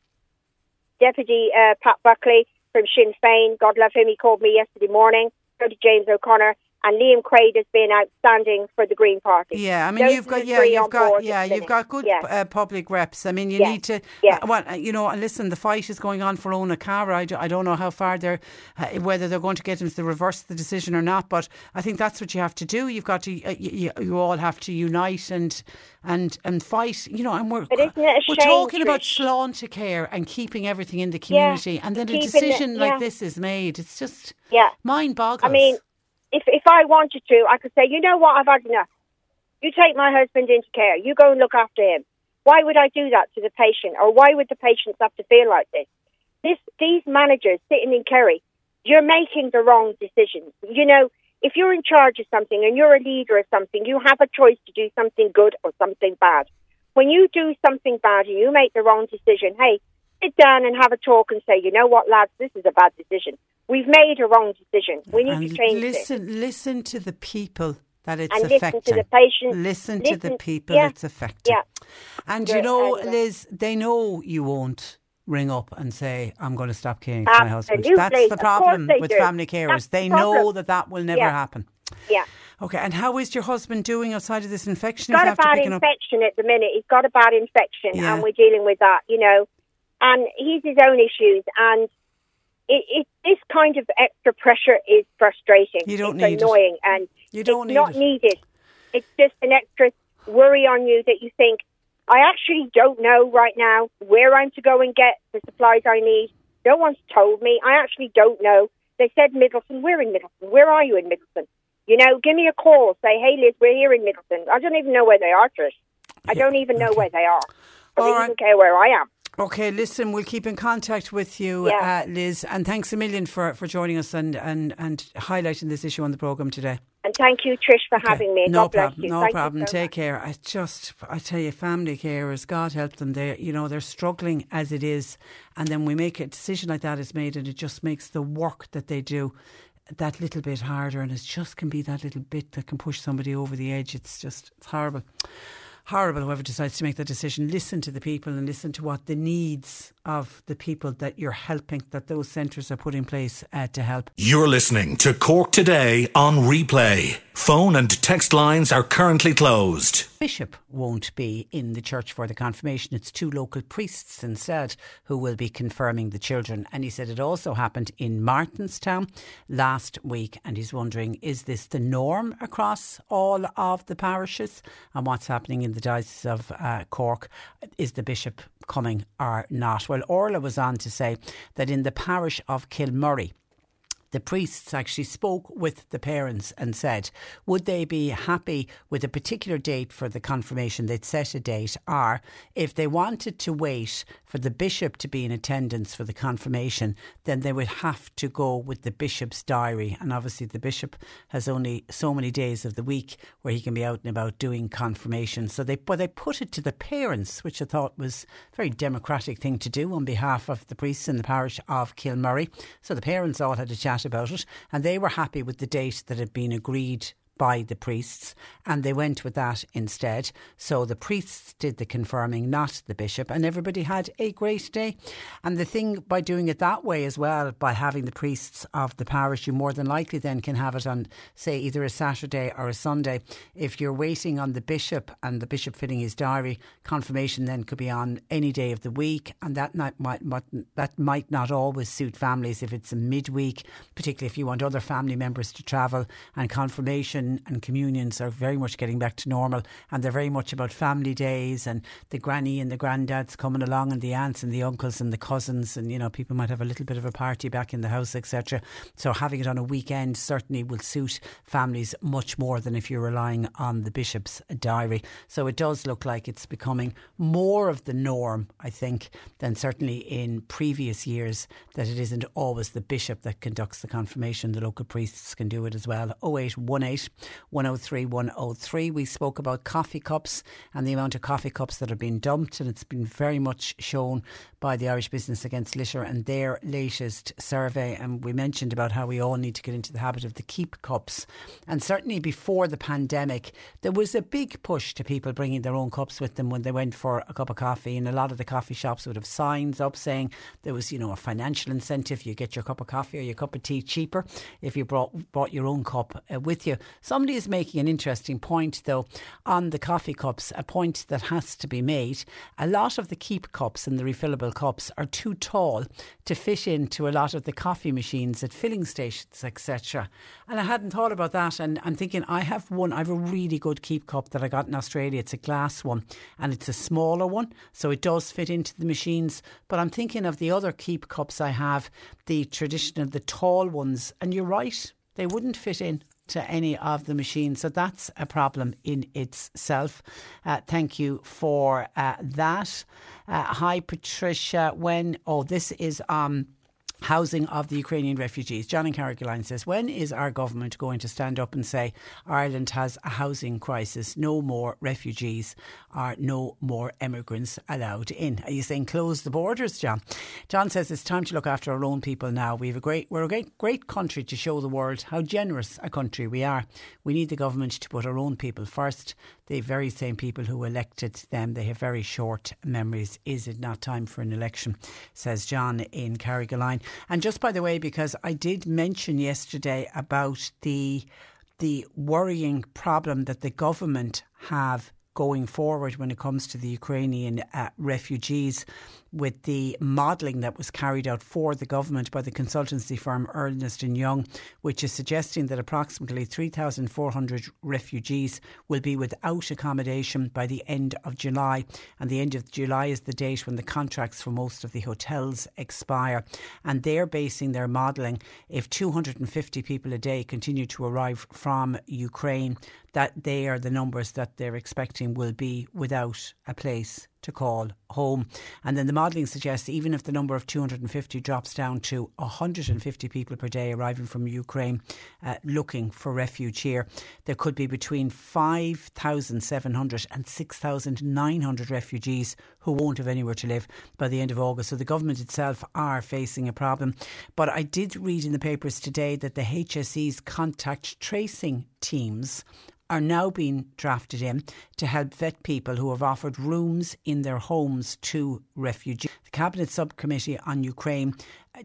Deputy uh, Pat Buckley from Sinn Féin. God love him. He called me yesterday morning. So did James O'Connor. And Liam Quaide has been outstanding for the Green Party. Yeah, I mean Those you've got yeah you've got yeah you've got good uh, public reps. I mean you Yeah, need to yeah. uh, well uh, you know and listen the fight is going on for Owenacurra. I, do, I don't know how far they're uh, whether they're going to get into the reverse the decision or not. But I think that's what you have to do. You've got to uh, you, you, all have to unite and and and fight. You know and we're But isn't it a we're talking about? Sláinte care and keeping everything in the community and then a keeping it- decision like this is made. It's just Yeah. mind boggling. I mean, if if I wanted to, I could say, you know what, I've had enough. You take my husband into care. You go and look after him. Why would I do that to the patient, or why would the patients have to feel like this? This these managers sitting in Kerry, you're making the wrong decisions. You know, if you're in charge of something and you're a leader of something, you have a choice to do something good or something bad. When you do something bad and you make the wrong decision, hey, sit down and have a talk and say, you know what, lads, this is a bad decision. We've made a wrong decision. We need and to change listen, this. listen to the people that it's And listen to the patients. Listen, to the people yeah, it's affecting. yeah. And Yeah, you know, anyway. Uh, Liz, they know you won't ring up and say, "I'm going to stop caring for my husband." That's the problem with do. family carers. That's they the know that that will never Yeah. happen. Yeah. Okay, and how is your husband doing outside of this infection? He's got a bad picking up- infection at the minute. He's got a bad infection, Yeah. and we're dealing with that, you know. And he's his own issues, and it, it this kind of extra pressure is frustrating. You don't it's need it. annoying, and You don't need not it. needed. It's just an extra worry on you that you think, I actually don't know right now where I'm to go and get the supplies I need. No one's told me. I actually don't know. They said Midleton. We're in Midleton. Where are you in Midleton? You know, give me a call. Say, hey, Liz, we're here in Midleton. I don't even know where they are, Trish. I don't even know where they are. I don't right. even care where I am. Okay, listen, we'll keep in contact with you, Yeah. uh, Liz, and thanks a million for, for joining us and, and, and highlighting this issue on the programme today. And thank you, Trish, for having me. No God bless problem. No Thank problem. so Take much. care. I just, I tell you, family carers, God help them. They, you know, they're struggling as it is, and then we make a decision like that is made, and it just makes the work that they do that little bit harder, and it just can be that little bit that can push somebody over the edge. It's just, it's horrible. Horrible, whoever decides to make that decision. Listen to the people and listen to what the needs of the people that you're helping, that those centres are put in place uh, to help. You're listening to Cork Today on replay. Phone and text lines are currently closed. bishop won't be in the church for the confirmation. It's two local priests instead who will be confirming the children. And he said it also happened in Martinstown last week. And he's wondering, is this the norm across all of the parishes? And what's happening in the Diocese of uh, Cork? Is the bishop coming or not? Well, Orla was on to say that in the parish of Kilmurry, the priests actually spoke with the parents and said, would they be happy with a particular date for the confirmation? They'd set a date, or if they wanted to wait for the bishop to be in attendance for the confirmation, then they would have to go with the bishop's diary. And obviously, the bishop has only so many days of the week where he can be out and about doing confirmation. So they, but they put it to the parents, which I thought was a very democratic thing to do on behalf of the priests in the parish of Kilmurry. So the parents all had a chat about it, and they were happy with the date that had been agreed by the priests, and they went with that instead. So the priests did the confirming, not the bishop, and everybody had a great day. And the thing by doing it that way as well, by having the priests of the parish, you more than likely then can have it on, say, either a Saturday or a Sunday. If you're waiting on the bishop and the bishop filling his diary, confirmation then could be on any day of the week, and that might, might, that might not always suit families if it's a midweek, particularly if you want other family members to travel, and confirmation and communions are very much getting back to normal and they're very much about family days and the granny and the granddads coming along and the aunts and the uncles and the cousins and you know people might have a little bit of a party back in the house etc so having it on a weekend certainly will suit families much more than if you're relying on the bishop's diary. So it does look like it's becoming more of the norm I think than certainly in previous years that it isn't always the bishop that conducts the confirmation. The local priests can do it as well. 0818 103 103. We spoke about coffee cups and the amount of coffee cups that have been dumped, and it's been very much shown by the Irish Business Against Litter and their latest survey. And we mentioned about how we all need to get into the habit of the keep cups. And certainly before the pandemic, there was a big push to people bringing their own cups with them when they went for a cup of coffee. And a lot of the coffee shops would have signs up saying there was, you know, a financial incentive. You get your cup of coffee or your cup of tea cheaper if you brought brought your own cup uh, with you. Somebody is making an interesting point, though, on the coffee cups, a point that has to be made. A lot of the keep cups and the refillable cups are too tall to fit into a lot of the coffee machines at filling stations, etc. And I hadn't thought about that. And I'm thinking, I have one, I have a really good keep cup that I got in Australia. It's a glass one and it's a smaller one, so it does fit into the machines. But I'm thinking of the other keep cups I have, the traditional, the tall ones. And you're right, they wouldn't fit in to any of the machines. So that's a problem in itself. Uh, thank you for uh, that. Uh, hi, Patricia. When, oh, this is um, housing of the Ukrainian refugees. John and Carrigaline says, when is our government going to stand up and say Ireland has a housing crisis? No more refugees are no more immigrants allowed in. Are you saying close the borders, John? John says it's time to look after our own people now. We have a great, we're a great, great country to show the world how generous a country we are. We need the government to put our own people first. The very same people who elected them, they have very short memories. Is it not time for an election? Says John in Carrigaline. And just by the way, because I did mention yesterday about the the worrying problem that the government have going forward when it comes to the Ukrainian uh, refugees with the modelling that was carried out for the government by the consultancy firm Ernst & Young, which is suggesting that approximately 3,400 refugees will be without accommodation by the end of July. And the end of July is the date when the contracts for most of the hotels expire. And they're basing their modelling if 250 people a day continue to arrive from Ukraine, that they are the numbers that they're expecting will be without a place to call home. And then the modelling suggests even if the number of 250 drops down to 150 people per day arriving from Ukraine uh, looking for refuge here, there could be between 5,700 and 6,900 refugees who won't have anywhere to live by the end of August. So the government itself are facing a problem. But I did read in the papers today that the HSE's contact tracing teams are now being drafted in to help vet people who have offered rooms in their homes to refugees. The Cabinet Subcommittee on Ukraine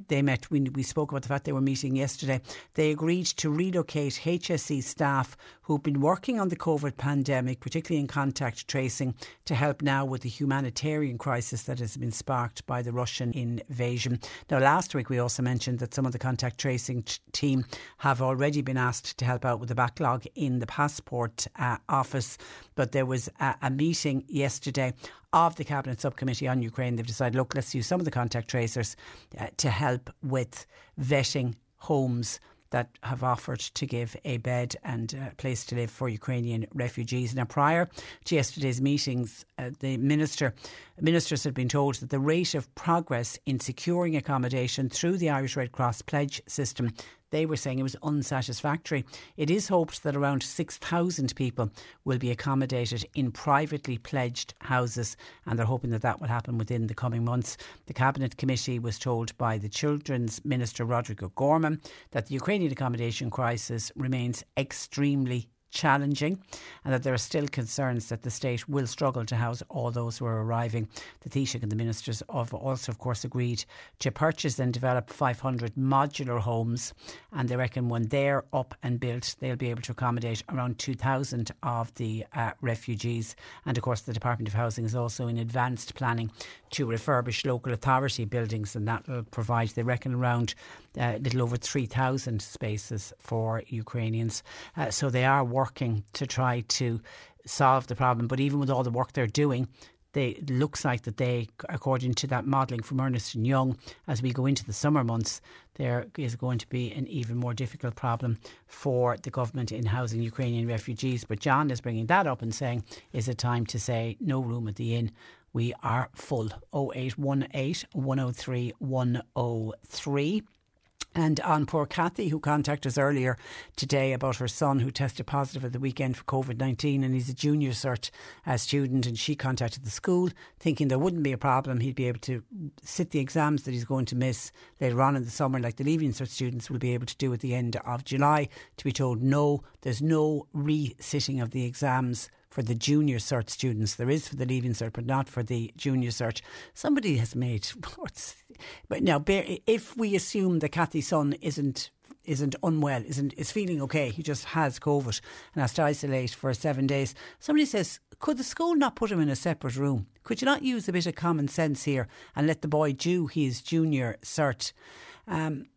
they met, we, we spoke about the fact they were meeting yesterday. They agreed to relocate HSE staff who've been working on the COVID pandemic, particularly in contact tracing, to help now with the humanitarian crisis that has been sparked by the Russian invasion. Now, last week we also mentioned that some of the contact tracing t- team have already been asked to help out with the backlog in the passport uh, office, but there was a, a meeting yesterday of the Cabinet Subcommittee on Ukraine. They've decided, look, let's use some of the contact tracers uh, to help with vetting homes that have offered to give a bed and a place to live for Ukrainian refugees. Now, prior to yesterday's meetings, uh, the minister ministers had been told that the rate of progress in securing accommodation through the Irish Red Cross pledge system they were saying it was unsatisfactory. It is hoped that around 6,000 people will be accommodated in privately pledged houses, and they're hoping that that will happen within the coming months. The Cabinet Committee was told by the Children's Minister Roderick O'Gorman that the Ukrainian accommodation crisis remains extremely challenging and that there are still concerns that the state will struggle to house all those who are arriving. The Taoiseach and the ministers have also, of course, agreed to purchase and develop 500 modular homes and they reckon when they're up and built, they'll be able to accommodate around 2,000 of the uh, refugees. And of course, the Department of Housing is also in advanced planning to refurbish local authority buildings and that will provide, they reckon, around a uh, little over 3,000 spaces for Ukrainians. Uh, so they are working to try to solve the problem. But even with all the work they're doing, they, it looks like that they, according to that modelling from Ernst and Young, as we go into the summer months, there is going to be an even more difficult problem for the government in housing Ukrainian refugees. But John is bringing that up and saying, is it time to say no room at the inn? We are full. 0818 103 103. And on poor Kathy, who contacted us earlier today about her son who tested positive at the weekend for COVID 19, and he's a junior cert uh, student. And she contacted the school thinking there wouldn't be a problem. He'd be able to sit the exams that he's going to miss later on in the summer, like the Leaving Cert students will be able to do at the end of July. To be told, no, there's no re sitting of the exams for the junior cert students. There is for the leaving cert, but not for the junior cert. Somebody has made. but now, if we assume that Kathy's son isn't isn't unwell, isn't is feeling okay, he just has COVID and has to isolate for seven days. Somebody says, could the school not put him in a separate room? Could you not use a bit of common sense here and let the boy do his junior cert? Um,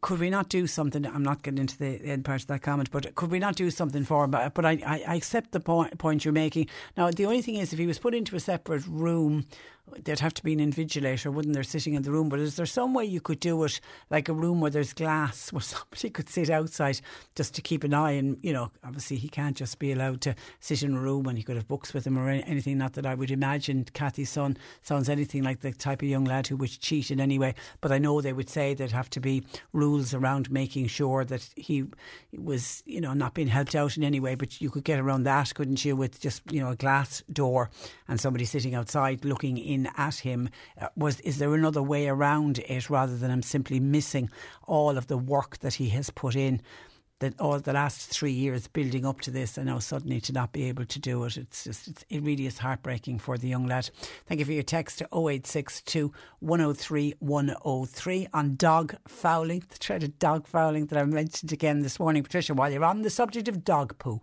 could we not do something? I'm not getting into the end part of that comment, but could we not do something for him? But, but I, I, accept the point, point you're making. Now, the only thing is, if he was put into a separate room, there'd have to be an invigilator, wouldn't there, sitting in the room? But is there some way you could do it, like a room where there's glass, where somebody could sit outside just to keep an eye? And, you know, obviously he can't just be allowed to sit in a room and he could have books with him or anything. Not that I would imagine Kathy's son sounds anything like the type of young lad who would cheat in any way. But I know they would say there'd have to be rules around making sure that he was, you know, not being helped out in any way. But you could get around that, couldn't you, with just, you know, a glass door and somebody sitting outside looking in in at him. Uh, was is there another way around it rather than him simply missing all of the work that he has put in? that all the last three years building up to this and now suddenly to not be able to do it it's just it's, it really is heartbreaking for the young lad thank you for your text to 0862 103 103 on dog fouling the dreaded dog fouling that I mentioned again this morning Patricia while you're on the subject of dog poo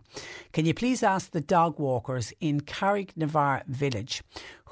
can you please ask the dog walkers in Carrignavar village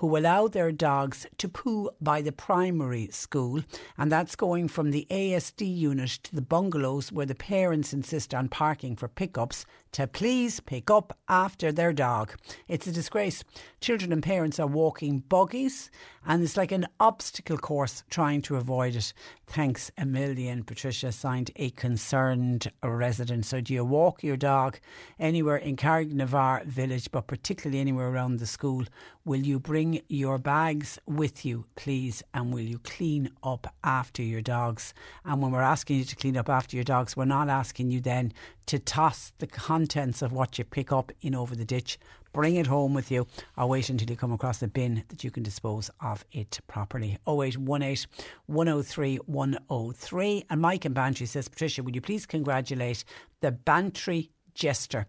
who allow their dogs to poo by the primary school, and that's going from the ASD unit to the bungalows where the parents insist on parking for pickups to please pick up after their dog. It's a disgrace. Children and parents are walking buggies, and it's like an obstacle course trying to avoid it. Thanks a million. Patricia signed a concerned resident. So, do you walk your dog anywhere in Carrignavar village, but particularly anywhere around the school? Will you bring your bags with you, please? And will you clean up after your dogs? And when we're asking you to clean up after your dogs, we're not asking you then to toss the contents of what you pick up in over the ditch. Bring it home with you or wait until you come across a bin that you can dispose of it properly. 0818 103 103. And Mike in Bantry says, Patricia, would you please congratulate the Bantry Jester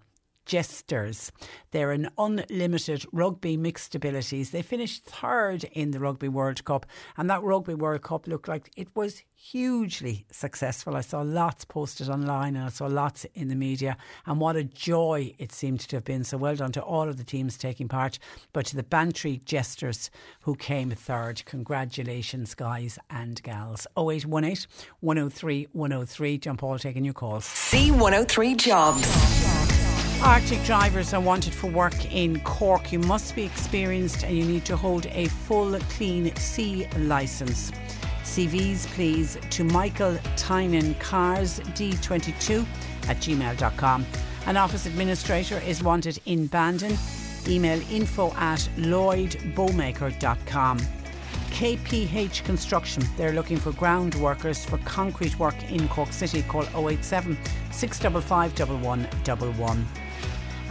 Jesters. They're an unlimited rugby mixed abilities. They finished third in the Rugby World Cup, and that Rugby World Cup looked like it was hugely successful. I saw lots posted online and I saw lots in the media, and what a joy it seemed to have been. So well done to all of the teams taking part, but to the Bantry Jesters who came third. Congratulations, guys and gals. 0818 103 103. John Paul taking your calls. C103 Jobs. Arctic drivers are wanted for work in Cork. You must be experienced and you need to hold a full clean C licence. CVs, please, to Michael Tynan Cars, D22 at gmail.com. An office administrator is wanted in Bandon. Email info at lloydbowmaker.com. KPH Construction, they're looking for ground workers for concrete work in Cork City. Call 087 655 1111.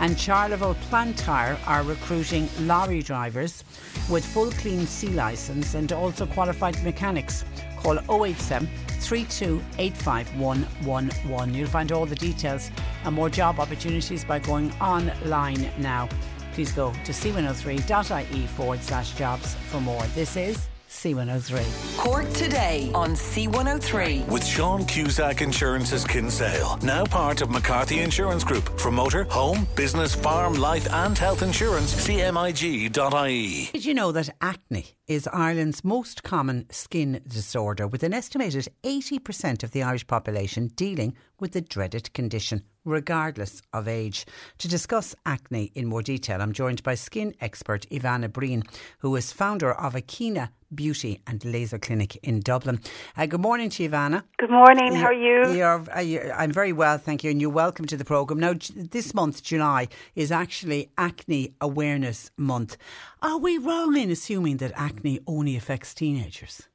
And Charleville Plant Tire are recruiting lorry drivers with full clean C licence and also qualified mechanics. Call 087 3285111. You'll find all the details and more job opportunities by going online now. Please go to c103.ie forward slash jobs for more. This is C103. Cork today on C103. With Sean Cusack Insurance's Kinsale, now part of McCarthy Insurance Group. For motor, home, business, farm, life, and health insurance, cmig.ie. Did you know that acne is Ireland's most common skin disorder, with an estimated 80% of the Irish population dealing with the dreaded condition, regardless of age? To discuss acne in more detail, I'm joined by skin expert Ivana Breen, who is founder of Akina Beauty and Laser Clinic in Dublin. Uh, good morning to you, Ivana. Good morning. How are you? You're, uh, you I'm very well, thank you, and you're welcome to the programme. Now, this month, July, is actually Acne Awareness Month. Are we wrong in assuming that acne only affects teenagers?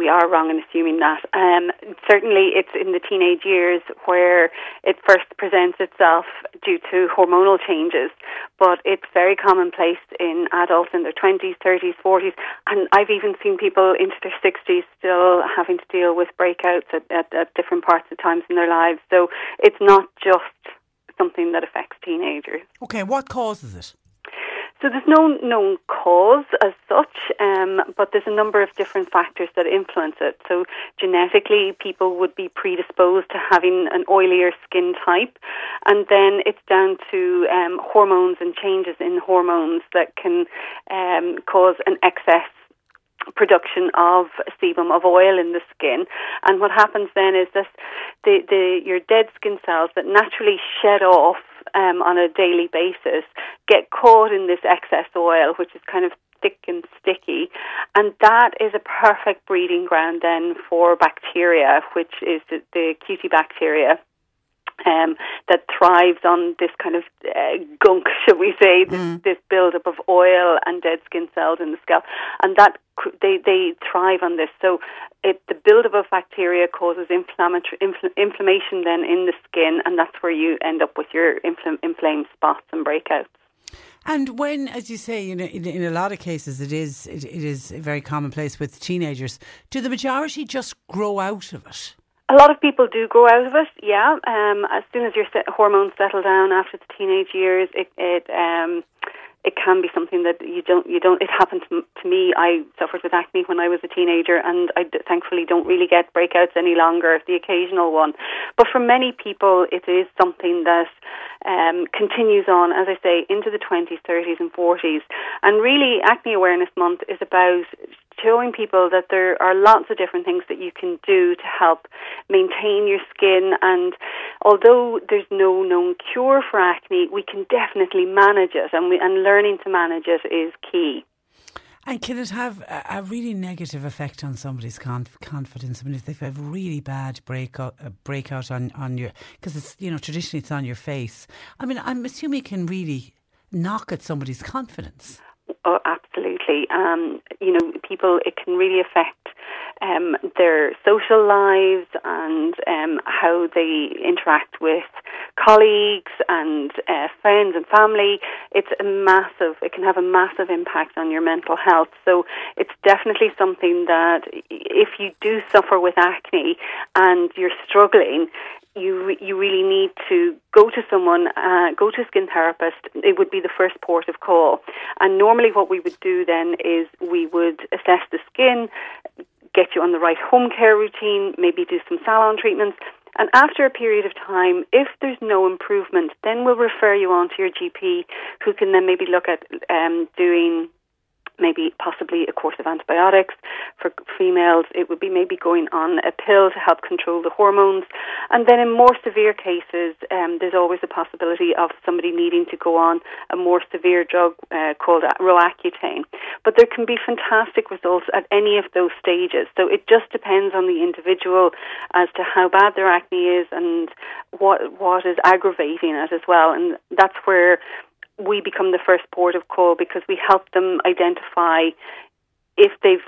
We are wrong in assuming that. Um, certainly, it's in the teenage years where it first presents itself due to hormonal changes, but it's very commonplace in adults in their 20s, 30s, 40s, and I've even seen people into their 60s still having to deal with breakouts at, at, at different parts of times in their lives. So it's not just something that affects teenagers. Okay, what causes it? So there's no known cause as such, um, but there's a number of different factors that influence it. So genetically, people would be predisposed to having an oilier skin type, and then it's down to um, hormones and changes in hormones that can um, cause an excess production of sebum of oil in the skin and what happens then is that the, the your dead skin cells that naturally shed off um, on a daily basis get caught in this excess oil which is kind of thick and sticky. And that is a perfect breeding ground then for bacteria which is the, the cutibacteria um, that thrives on this kind of uh, gunk, shall we say, this, Mm. this buildup of oil and dead skin cells in the scalp, and that they they thrive on this. So it, the buildup of bacteria causes inflammatory infl- inflammation then in the skin, and that's where you end up with your infl- inflamed spots and breakouts. And when, as you say, you know, in, in a lot of cases, it is it, it is very commonplace with teenagers. Do the majority just grow out of it? A lot of people do grow out of it, yeah. Um, as soon as your hormones settle down after the teenage years, it it um, it can be something that you don't you don't. It happened to, to me. I suffered with acne when I was a teenager, and I d- thankfully don't really get breakouts any longer. The occasional one, but for many people, it is something that um, continues on, as I say, into the twenties, thirties, and forties. And really, Acne Awareness Month is about showing people that there are lots of different things that you can do to help maintain your skin. And although there's no known cure for acne, we can definitely manage it, and, we, and learning to manage it is key. And can it have a, really negative effect on somebody's conf- confidence? I mean, if they've a really bad breakout, uh, a breakout on, on your, because it's, you know, traditionally it's on your face. I mean, I'm assuming it can really knock at somebody's confidence. Oh, Um, you know, people, it can really affect um, their social lives and um, how they interact with colleagues and uh, friends and family. It's a massive, it can have a massive impact on your mental health. So it's definitely something that if you do suffer with acne and you're struggling, you re- you really need to go to someone, uh, go to a skin therapist. It would be the first port of call. And normally, what we would do then is we would assess the skin, get you on the right home care routine, maybe do some salon treatments. And after a period of time, if there's no improvement, then we'll refer you on to your GP, who can then maybe look at um, doing maybe possibly a course of antibiotics. For females, it would be maybe going on a pill to help control the hormones. And then in more severe cases, um, there's always a possibility of somebody needing to go on a more severe drug uh, called Roaccutane. But there can be fantastic results at any of those stages. So it just depends on the individual as to how bad their acne is and what what is aggravating it as well. And that's where we become the first port of call because we help them identify if they've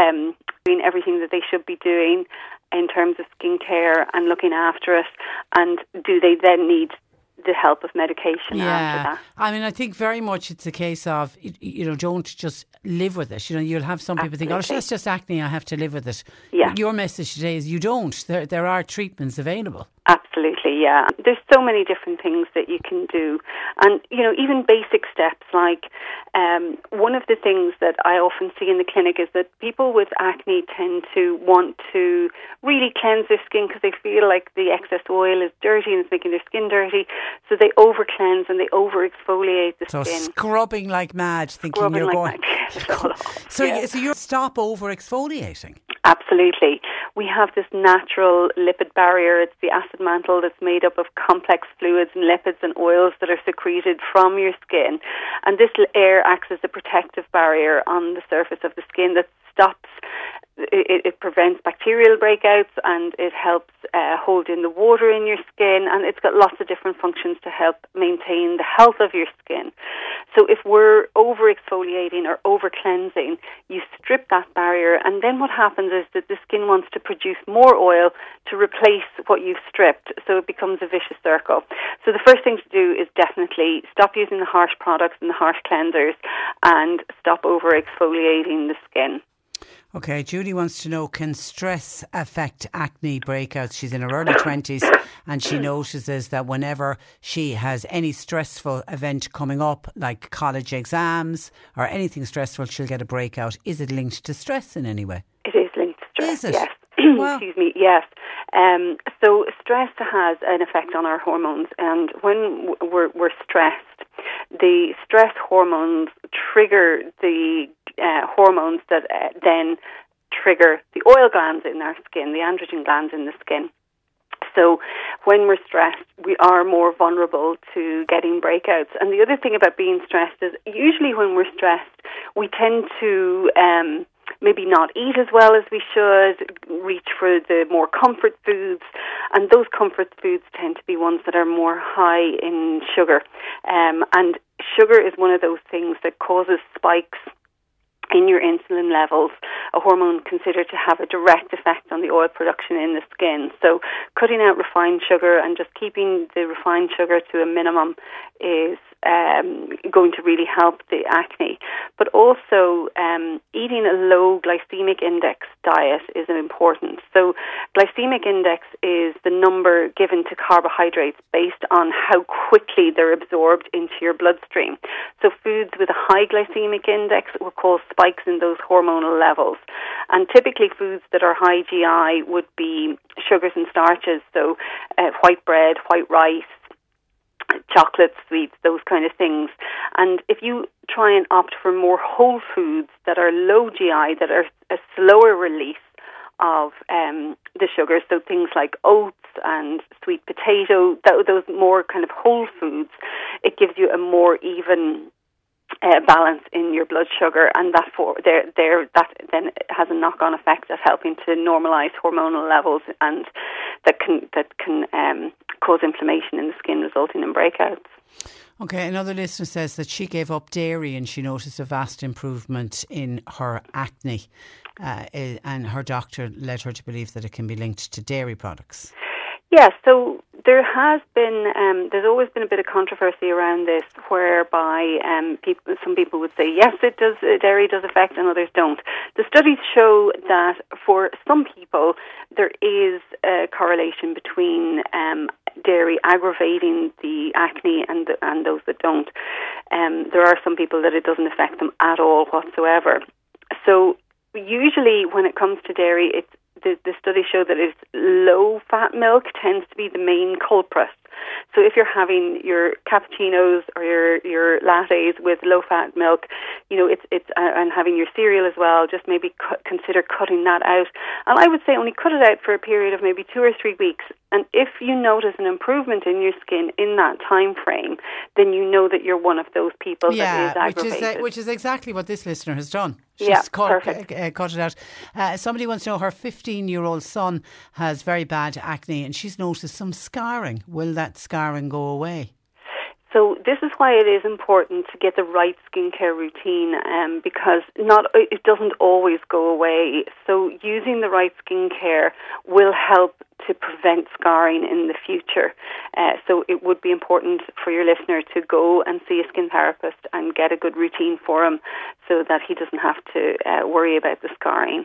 um, doing everything that they should be doing in terms of skincare and looking after it, and do they then need the help of medication yeah. after that. I mean, I think very much it's a case of, you know, don't just live with it. You know, you'll have some people think, oh, that's just acne, I have to live with it. Yeah. Your message today is you don't. There, there are treatments available. Absolutely, yeah. There's so many different things that you can do. And, you know, even basic steps like um, one of the things that I often see in the clinic is that people with acne tend to want to really cleanse their skin because they feel like the excess oil is dirty and it's making their skin dirty. So they over cleanse and they over exfoliate the So skin. scrubbing like mad, thinking Scrubbing you're like going. so, Yeah. so you stop over exfoliating. Absolutely. We have this natural lipid barrier. It's the acid mantle that's made up of complex fluids and lipids and oils that are secreted from your skin. And this air acts as a protective barrier on the surface of the skin that stops it, it prevents bacterial breakouts and it helps uh, hold in the water in your skin and it's got lots of different functions to help maintain the health of your skin. So if we're over exfoliating or over cleansing, you strip that barrier and then what happens is that the skin wants to produce more oil to replace what you've stripped. So it becomes a vicious circle. So the first thing to do is definitely stop using the harsh products and the harsh cleansers and stop over exfoliating the skin. Okay, Judy wants to know can stress affect acne breakouts? She's in her early 20s and she notices that whenever she has any stressful event coming up, like college exams or anything stressful, she'll get a breakout. Is it linked to stress in any way? It is linked to stress. Is it? Yes. Wow. Excuse me. Yes. Um, so stress has an effect on our hormones, and when we're, we're stressed, the stress hormones trigger the uh, hormones that uh, then trigger the oil glands in our skin, the androgen glands in the skin. So when we're stressed, we are more vulnerable to getting breakouts. And the other thing about being stressed is usually when we're stressed, we tend to um, maybe not eat as well as we should, reach for the more comfort foods, and those comfort foods tend to be ones that are more high in sugar. Um, and sugar is one of those things that causes spikes in your insulin levels, a hormone considered to have a direct effect on the oil production in the skin. So, cutting out refined sugar and just keeping the refined sugar to a minimum is um, going to really help the acne. But also, um, eating a low glycemic index diet is important. So, glycemic index is the number given to carbohydrates based on how quickly they're absorbed into your bloodstream. So, foods with a high glycemic index will cause spikes in those hormonal levels. And typically, foods that are high GI would be sugars and starches, so uh, white bread, white rice, chocolate, sweets, those kind of things. And if you try and opt for more whole foods that are low GI, that are a slower release of um, the sugar, so things like oats and sweet potato, th- those more kind of whole foods, it gives you a more even uh, balance in your blood sugar, and that for there there that then has a knock on effect of helping to normalise hormonal levels, and that can that can um, cause inflammation in the skin, resulting in breakouts. Okay, another listener says that she gave up dairy and she noticed a vast improvement in her acne, uh, eh, and her doctor led her to believe that it can be linked to dairy products. Yeah, so there has been, um, there's always been a bit of controversy around this, whereby um, people, some people would say yes, it does, dairy does affect, and others don't. The studies show that for some people there is a correlation between um, dairy aggravating the acne and and those that don't. Um, there are some people that it doesn't affect them at all whatsoever. So usually when it comes to dairy, it's the, the studies show that it's low fat milk tends to be the main culprit. So if you're having your cappuccinos or your your lattes with low fat milk, you know it's it's uh, and having your cereal as well, just maybe cu- consider cutting that out. And I would say only cut it out for a period of maybe two or three weeks. And if you notice an improvement in your skin in that time frame, then you know that you're one of those people yeah, that is which is aggravated. uh, which is exactly what this listener has done. She's Yeah, cut, perfect. uh, cut it out. Uh, somebody wants to know her 15 year old son has very bad acne and she's noticed some scarring. Will that scarring go away? So this is why it is important to get the right skincare routine, um, because not it doesn't always go away. So using the right skincare will help to prevent scarring in the future. Uh, so it would be important for your listener to go and see a skin therapist and get a good routine for him, so that he doesn't have to uh, worry about the scarring.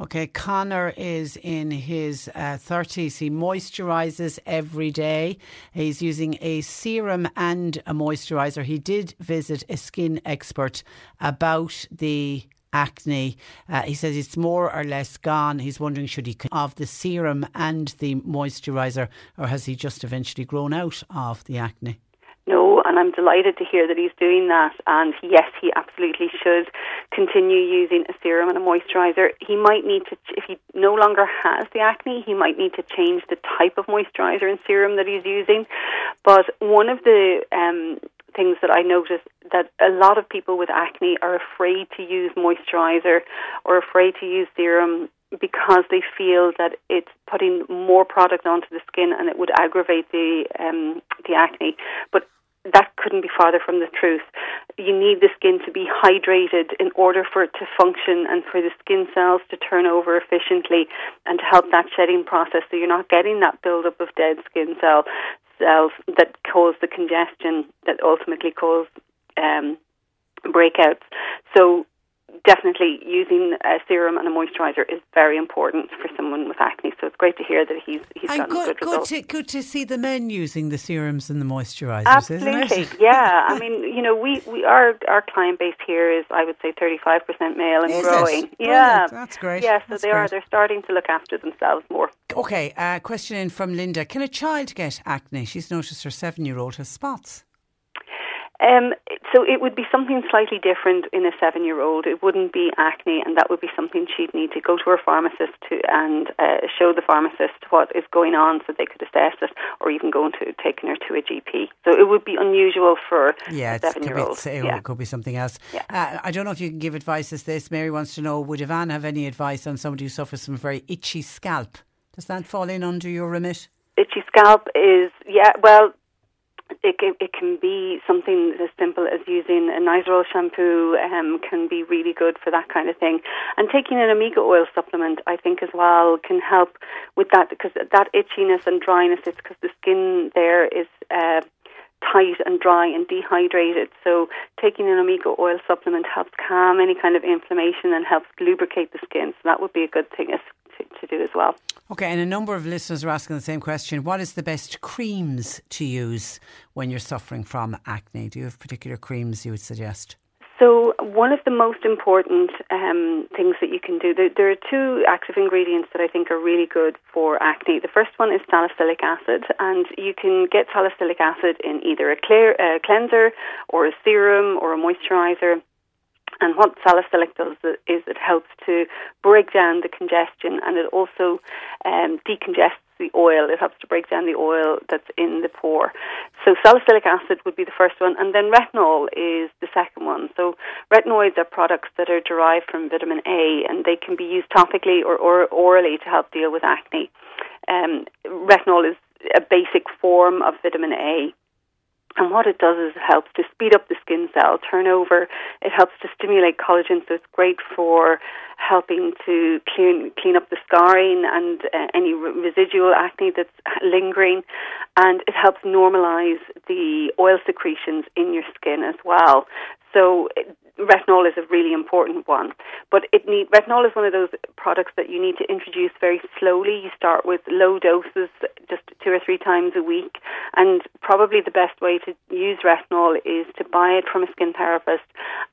Okay, Connor is in his uh, 30s. He moisturises every day. He's using a serum and a moisturiser. He did visit a skin expert about the acne. Uh, he says it's more or less gone. He's wondering should he of the serum and the moisturiser or has he just eventually grown out of the acne? No, and I'm delighted to hear that he's doing that. And yes, he absolutely should continue using a serum and a moisturizer. He might need to, if he no longer has the acne, he might need to change the type of moisturizer and serum that he's using. But one of the um, things that I notice that a lot of people with acne are afraid to use moisturizer or afraid to use serum because they feel that it's putting more product onto the skin and it would aggravate the um, the acne. But that couldn't be farther from the truth. You need the skin to be hydrated in order for it to function and for the skin cells to turn over efficiently and to help that shedding process so you're not getting that buildup of dead skin cell cells that cause the congestion that ultimately cause um, breakouts. So definitely using a serum and a moisturizer is very important for someone with acne. So it's great to hear that he's he's And gotten good, good results. to, good to see the men using the serums and the moisturisers, Absolutely, isn't it? yeah. I mean, you know, we, we our our client base here is, I would say, thirty five percent male and Is growing. Brilliant. Yeah, That's great. Yeah, so That's they are. They're starting to look after themselves more. Okay, uh, question in from Linda. Can a child get acne? She's noticed her seven year old has spots. Um, so it would be something slightly different in a seven-year-old. It wouldn't be acne, and that would be something she'd need to go to her pharmacist to and uh, show the pharmacist what is going on, so they could assess it, or even going to taking her to a GP. So it would be unusual for Yeah, a it's, could, be, seven-year-old. it yeah. could be something else. Yeah. Uh, I don't know if you can give advice as this. Mary wants to know Would Ivan have any advice on somebody who suffers from very itchy scalp? Does that fall in under your remit? itchy scalp is yeah well it, it, it can be something as simple as using a nizoral shampoo um, can be really good for that kind of thing and taking an omega oil supplement i think as well can help with that because that itchiness and dryness it's because the skin there is uh, tight and dry and dehydrated. So taking an omega oil supplement helps calm any kind of inflammation and helps lubricate the skin. So that would be a good thing as, to, to do as well. Okay, and a number of listeners are asking the same question. What is the best creams to use when you're suffering from acne? Do you have particular creams you would suggest? So, one of the most important um, things that you can do, there, there are two active ingredients that I think are really good for acne. The first one is salicylic acid, and you can get salicylic acid in either a clear, uh, cleanser or a serum or a moisturizer. And what salicylic does is it helps to break down the congestion and it also um, decongests the oil. It helps to break down the oil that's in the pore. So salicylic acid would be the first one, and then retinol is the second one. So retinoids are products that are derived from vitamin A, and they can be used topically or, or orally to help deal with acne. Um, retinol is a basic form of vitamin A. And what it does is it helps to speed up the skin cell turnover. It helps to stimulate collagen, so it's great for helping to clean clean up the scarring and uh, any re- residual acne that's lingering. And it helps normalize the oil secretions in your skin as well. So retinol is a really important one. But it need retinol is one of those products that you need to introduce very slowly. You start with low doses, just two or three times a week, and probably the best way to use retinol is to buy it from a skin therapist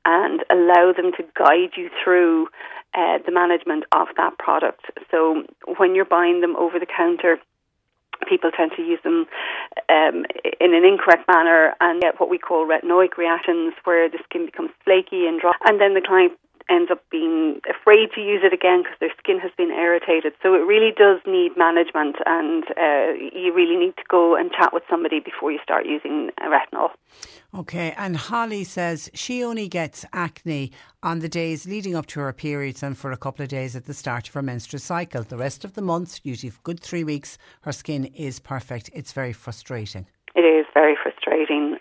and allow them to guide you through uh, the management of that product. So when you're buying them over the counter people tend to use them um, in an incorrect manner and get what we call retinoid reactions, where the skin becomes flaky and dry, and then the client ends up being afraid to use it again because their skin has been irritated. So it really does need management, and uh, you really need to go and chat with somebody before you start using retinol. Okay, and Holly says she only gets acne on the days leading up to her periods and for a couple of days at the start of her menstrual cycle. The rest of the month, usually a good three weeks, her skin is perfect. It's very frustrating. It is very frustrating.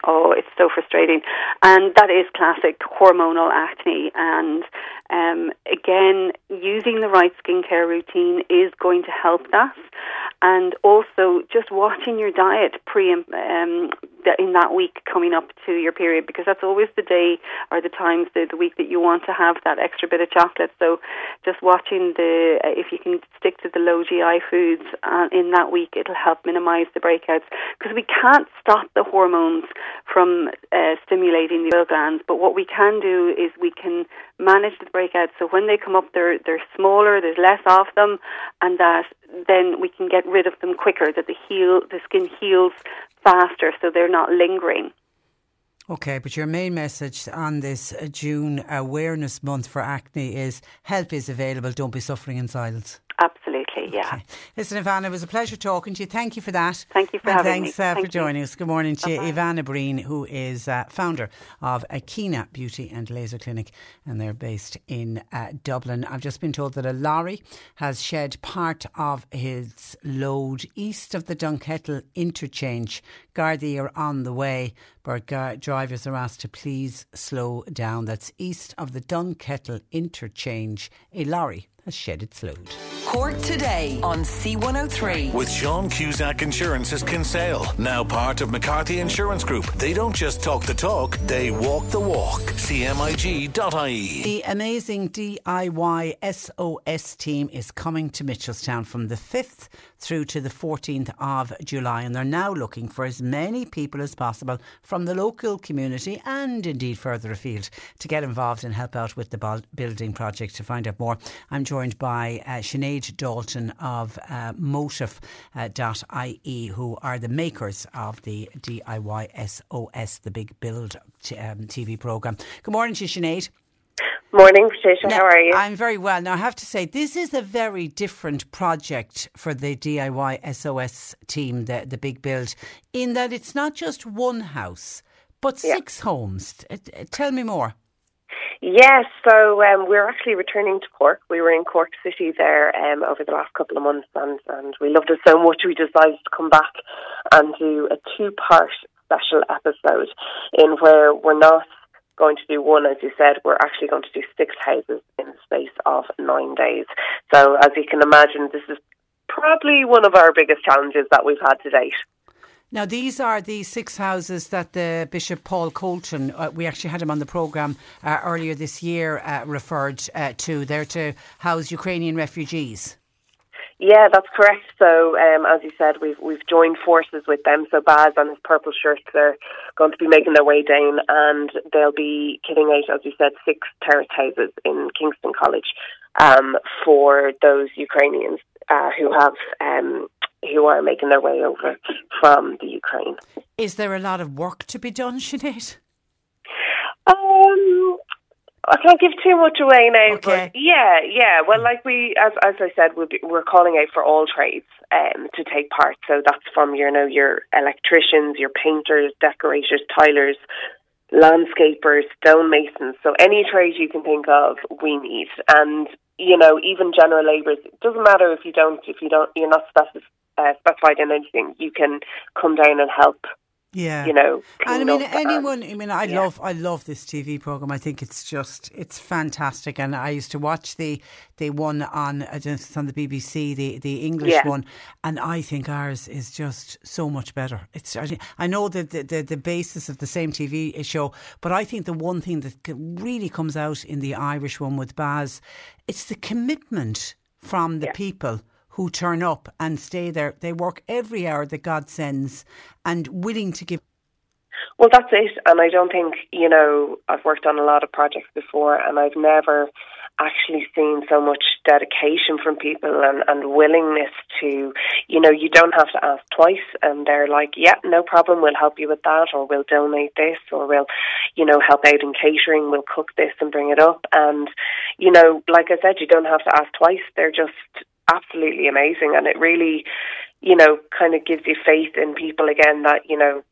Oh, it's so frustrating. And that is classic hormonal acne. And um, again, using the right skincare routine is going to help that. And also just watching your diet pre um, in that week coming up to your period because that's always the day or the times the, the week that you want to have that extra bit of chocolate. So just watching the uh, if you can stick to the low GI foods uh, in that week, it'll help minimise the breakouts because we can't stop the hormones from uh, stimulating the oil glands. But what we can do is we can manage the breakouts. So when they come up, they're they're smaller. There's less of them, and that then we can get rid of them quicker. That the heal the skin heals faster, so they're not lingering. Okay, but your main message on this June Awareness Month for Acne is help is available. Don't be suffering in silence. Absolutely, yeah. Okay. Listen, Ivana, it was a pleasure talking to you. Thank you for that. Thank you for and having thanks, me. Uh, Thank for joining us. Good morning to Bye-bye. you. Ivana Breen, who is uh, founder of Akina Beauty and Laser Clinic, and they're based in uh, Dublin. I've just been told that a lorry has shed part of his load east of the Dunkettle interchange. Gardaí are on the way, but gar- drivers are asked to please slow down. That's east of the Dunkettle interchange. A lorry has shed its load. Cork today on C103. With Sean Cusack Insurance's Kinsale, now part of McCarthy Insurance Group. They don't just talk the talk, they walk the walk. CMIG.ie. The amazing DIY SOS team is coming to Mitchelstown from the 5th through to the 14th of July, and they're now looking for as many people as possible from the local community and indeed further afield to get involved and help out with the building project. To find out more, I'm joined by uh, Sinead Dalton of uh, Motive.ie, who are the makers of the DIY SOS, the big build t- um, TV programme. Good morning to you, Sinead. Morning, Patricia. Now, How are you? I'm very well. Now, I have to say, this is a very different project for the DIY SOS team, the, the big build, in that it's not just one house, but Yeah. six homes. T- t- Tell me more. Yes, so um, we're actually returning to Cork. We were in Cork City there um, over the last couple of months, and, and we loved it so much we decided to come back and do a two-part special episode in where we're not going to do one, as you said, we're actually going to do six houses in the space of nine days. So, as you can imagine, this is probably one of our biggest challenges that we've had to date. Now, these are the six houses that the Bishop Paul Colton, uh, we actually had him on the programme uh, earlier this year, uh, referred uh, to. They're to house Ukrainian refugees. Yeah, that's correct. So, um, as you said, we've we've joined forces with them. So, Baz and his purple shirts are going to be making their way down, and they'll be kitting out, as you said, six terrace houses in Kingston College um, for those Ukrainians uh, who have um, who are making their way over from the Ukraine. Is there a lot of work to be done, Sinead? Um, I can't give too much away now, Okay. but yeah, yeah. Well, like we, as as I said, we'll be, we're calling out for all trades um, to take part. So that's from you know your electricians, your painters, decorators, tilers, landscapers, stonemasons. So any trade you can think of, we need. And you know, even general labourers. It doesn't matter if you don't, if you don't, you're not specif- uh, specified in anything. You can come down and help. Yeah. You know, And I mean, and- anyone. I mean, I yeah. love, I love this TV program. I think it's just, it's fantastic. And I used to watch the the one on, I don't know it's on the BBC, the the English Yeah. one, and I think ours is just so much better. It's, I know that the, the the basis of the same TV show, but I think the one thing that really comes out in the Irish one with Baz, it's the commitment from the people who turn up and stay there. They work every hour that God sends and willing to give. Well, that's it. And I don't think, you know, I've worked on a lot of projects before and I've never actually seen so much dedication from people and, and willingness to, you know, you don't have to ask twice and they're like, yeah, no problem, we'll help you with that or we'll donate this or we'll, you know, help out in catering, we'll cook this and bring it up. And, you know, like I said, you don't have to ask twice. They're just absolutely amazing and it really, you know, kind of gives you faith in people again that, you know,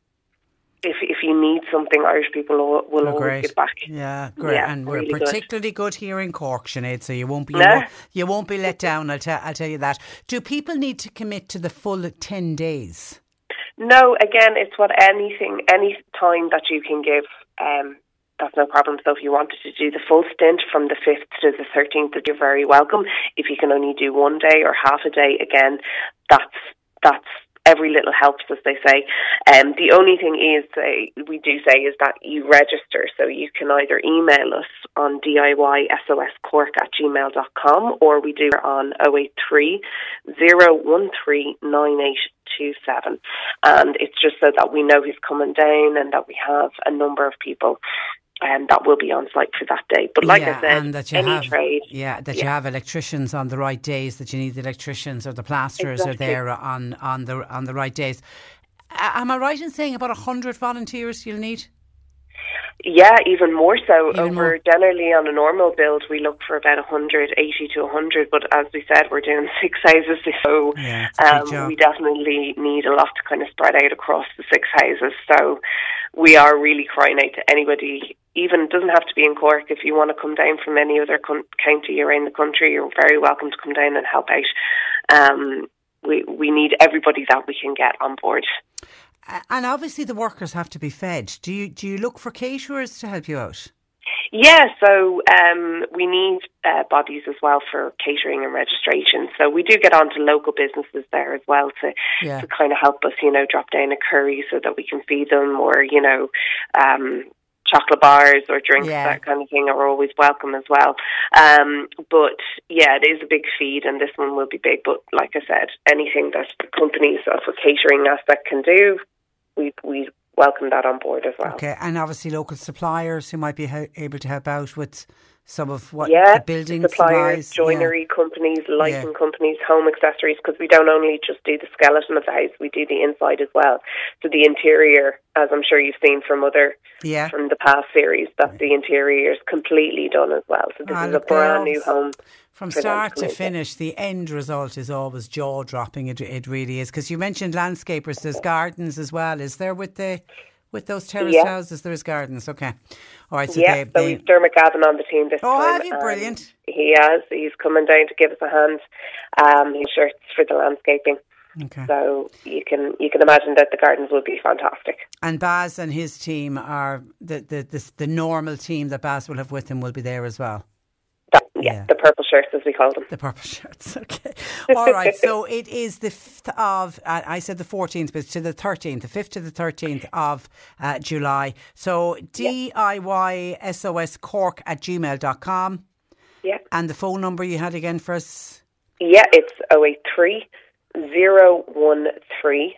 if if you need something, Irish people will, will Oh, always give back. Yeah, great. Yeah, and we're really particularly good. here in Cork, Sinead, so you won't be you, won't, you won't be let down. I'll tell I'll tell you that. Do people need to commit to the full ten days? No, again, it's what anything, any time that you can give, um, that's no problem. So if you wanted to do the full stint from the 5th to the 13th, you're very welcome. If you can only do one day or half a day, again, that's, that's, every little helps, as they say. Um, the only thing is, we do say, is that you register. So you can either email us on DIYSOScork at gmail.com or we do on 083 013 9827. And it's just so that we know who's coming down and that we have a number of people um, that will be on site for that day. But like yeah, I said, and that you any have trade. yeah that you have electricians on the right days. That you need the electricians or the plasterers Exactly. are there on on the on the right days. Am I right in saying about hundred volunteers you'll need? Yeah, even more so. Even Over more. generally on a normal build, we look for about 180 to 100. But as we said, we're doing six houses, so Yeah, it's a big um, we definitely need a lot to kind of spread out across the six houses. So we are really crying out to anybody. Even it doesn't have to be in Cork. If you want to come down from any other con- county around the country, you're very welcome to come down and help out. Um, we we need everybody that we can get on board. And obviously the workers have to be fed. Do you do you look for caterers to help you out? Yeah, so um, we need uh, bodies as well for catering and registration. So we do get on to local businesses there as well to Yeah. to kind of help us, you know, drop down a curry so that we can feed them, or you know, um, chocolate bars or drinks, Yeah. that kind of thing are always welcome as well. Um, but yeah, it is a big feed, and this one will be big. But like I said, anything that the companies of a catering aspect can do, we we welcome that on board as well. Okay, and obviously local suppliers who might be able to help out with some of what yeah, the building suppliers, supplies. yeah. joinery companies, lighting companies, home accessories, because we don't only just do the skeleton of the house, we do the inside as well. So the interior, as I'm sure you've seen from other Yeah. from the past series, that the interior is completely done as well. So this Ah, is a brand new home. From start to finish, the end result is always jaw dropping. It, it really is. Because you mentioned landscapers, there's gardens as well. Is there with the with those terraced Yeah. houses? There's gardens. Okay, all right. So yeah, they, so they Diarmuid Gavin on the team this Oh, time. have you? Brilliant. He has. He's coming down to give us a hand. Um, his shirts for the landscaping. okay. So you can you can imagine that the gardens will be fantastic. And Baz and his team are the the the, the normal team that Baz will have with him will be there as well. That, yeah, Yeah. the purple shirts as we call them. The purple shirts. Okay. All right. So it is the 5th of, uh, I said the 14th, but it's to the 13th, the 5th to the 13th of uh, July. So DIYSOScork at gmail.com. Yeah. And the phone number you had again for us? Yeah, it's 083 013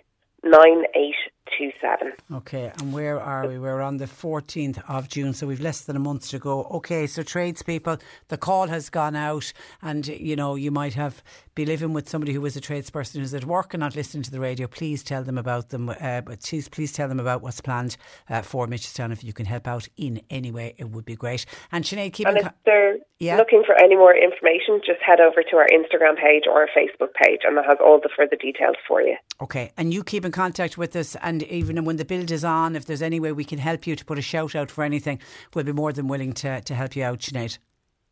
9827. Okay, and where are we? We're on the 14th of June, so we've less than a month to go. Okay, so tradespeople, the call has gone out, and you know, you might have be living with somebody who is a tradesperson who's at work and not listening to the radio. Please tell them about them, uh, but please, please tell them about what's planned uh, for Mitchelstown. If you can help out in any way, it would be great. And Sinead, keep And in if co- they're Yeah. looking for any more information, just head over to our Instagram page or our Facebook page, and it has all the further details for you. Okay, and you keep in contact with us, and even when the build is on, if there's any way we can help you to put a shout out for anything, we'll be more than willing to, to help you out, Sinead.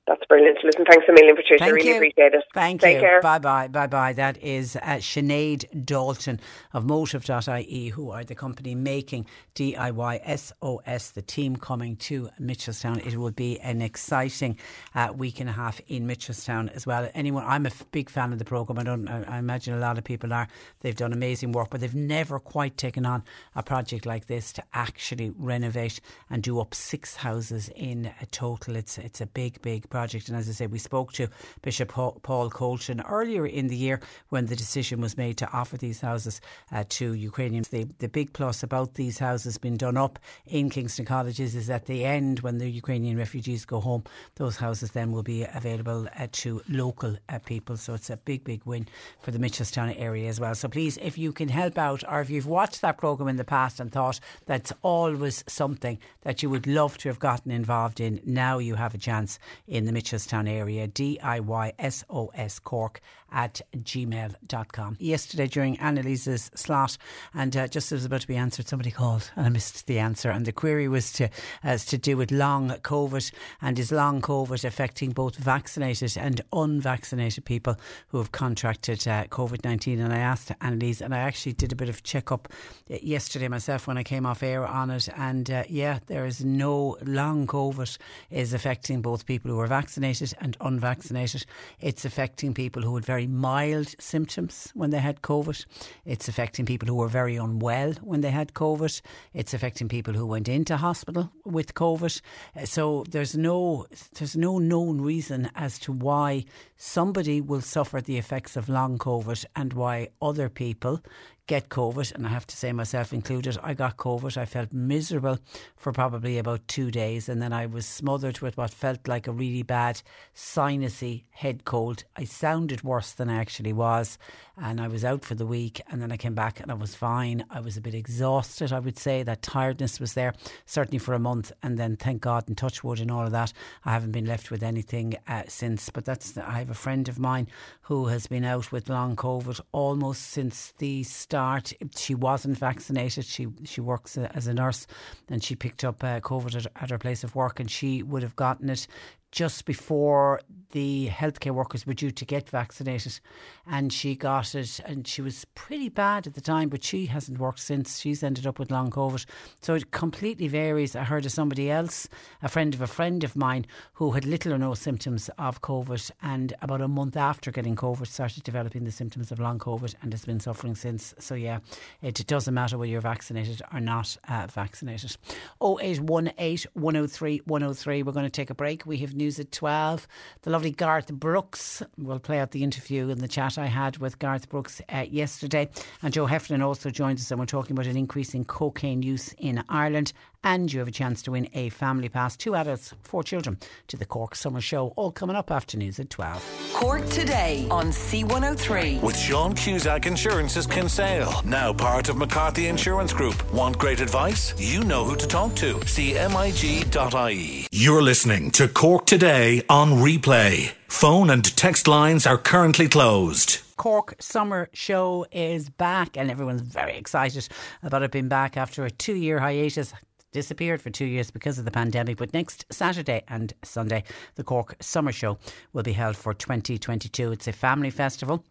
That's brilliant. Listen, thanks a million, Patricia. Thank really you. appreciate it. Thank you. Take you. care. Bye bye. Bye bye. That is uh, Sinead Dalton of Motive.ie, who are the company making DIY SOS, the team coming to Mitchelstown. It will be an exciting uh, week and a half in Mitchelstown as well. Anyone, I'm a big fan of the programme. I don't. I, I imagine a lot of people are. They've done amazing work, but they've never quite taken on a project like this to actually renovate and do up six houses in a total. It's it's a big, big project project. And as I say, we spoke to Bishop Paul Colton earlier in the year when the decision was made to offer these houses uh, to Ukrainians. The, the big plus about these houses being done up in Kingston Colleges is at the end, when the Ukrainian refugees go home, those houses then will be available uh, to local uh, people. So it's a big, big win for the Mitchelstown area as well. So please, if you can help out, or if you've watched that programme in the past and thought that's always something that you would love to have gotten involved in, now you have a chance in the Mitchelstown area. DIYSOS Cork at gmail.com. Yesterday during Annalise's slot, and uh, just as it was about to be answered, somebody called and I missed the answer. And the query was to as to do with long COVID and is long COVID affecting both vaccinated and unvaccinated people who have contracted uh, COVID 19. And I asked Annalise, and I actually did a bit of check up uh, yesterday myself when I came off air on it. And uh, yeah, there is no long COVID is affecting both people who are vaccinated and unvaccinated. It's affecting people who had very mild symptoms when they had COVID. It's affecting people who were very unwell when they had COVID. It's affecting people who went into hospital with COVID. Uh, so there's no there's no known reason as to why somebody will suffer the effects of long COVID and why other people get COVID, and I have to say myself included, I got COVID. I felt miserable for probably about two days, and then I was smothered with what felt like a really bad sinusy head cold. I sounded worse than I actually was, and I was out for the week, and then I came back and I was fine. I was a bit exhausted, I would say. That tiredness was there, certainly for a month, and then thank God and touch wood and all of that, I haven't been left with anything uh, since. But that's I have a friend of mine who has been out with long COVID almost since the start start. She wasn't vaccinated. She she works as a nurse, and she picked up uh, COVID at, at her place of work, and she would have gotten it just before the healthcare workers were due to get vaccinated. And she got it and she was pretty bad at the time but she hasn't worked since. She's ended up with long covid. So it completely varies. I heard of somebody else a friend of a friend of mine who had little or no symptoms of covid and about a month after getting covid started developing the symptoms of long covid and has been suffering since. So yeah it doesn't matter whether you're vaccinated or not uh, vaccinated. 0818 103 103 we're going to take a break. We have news at 12 the lovely Garth Brooks will play out the interview and the chat I had with Garth Brooks uh, yesterday. And Joe Heffernan also joins us, and we're talking about an increase in cocaine use in Ireland. And you have a chance to win a family pass, two adults, four children, to the Cork Summer Show, all coming up after news at 12. Cork today on C103. With Sean Cusack Insurance's Kinsale, now part of McCarthy Insurance Group. Want great advice? You know who to talk to. CMIG.ie. You're listening to Cork Today on replay. Phone and text lines are currently closed. Cork Summer Show is back, and everyone's very excited about it being back after a two year hiatus disappeared for two years because of the pandemic. But next Saturday and Sunday, the Cork Summer Show will be held for 2022. It's a family festival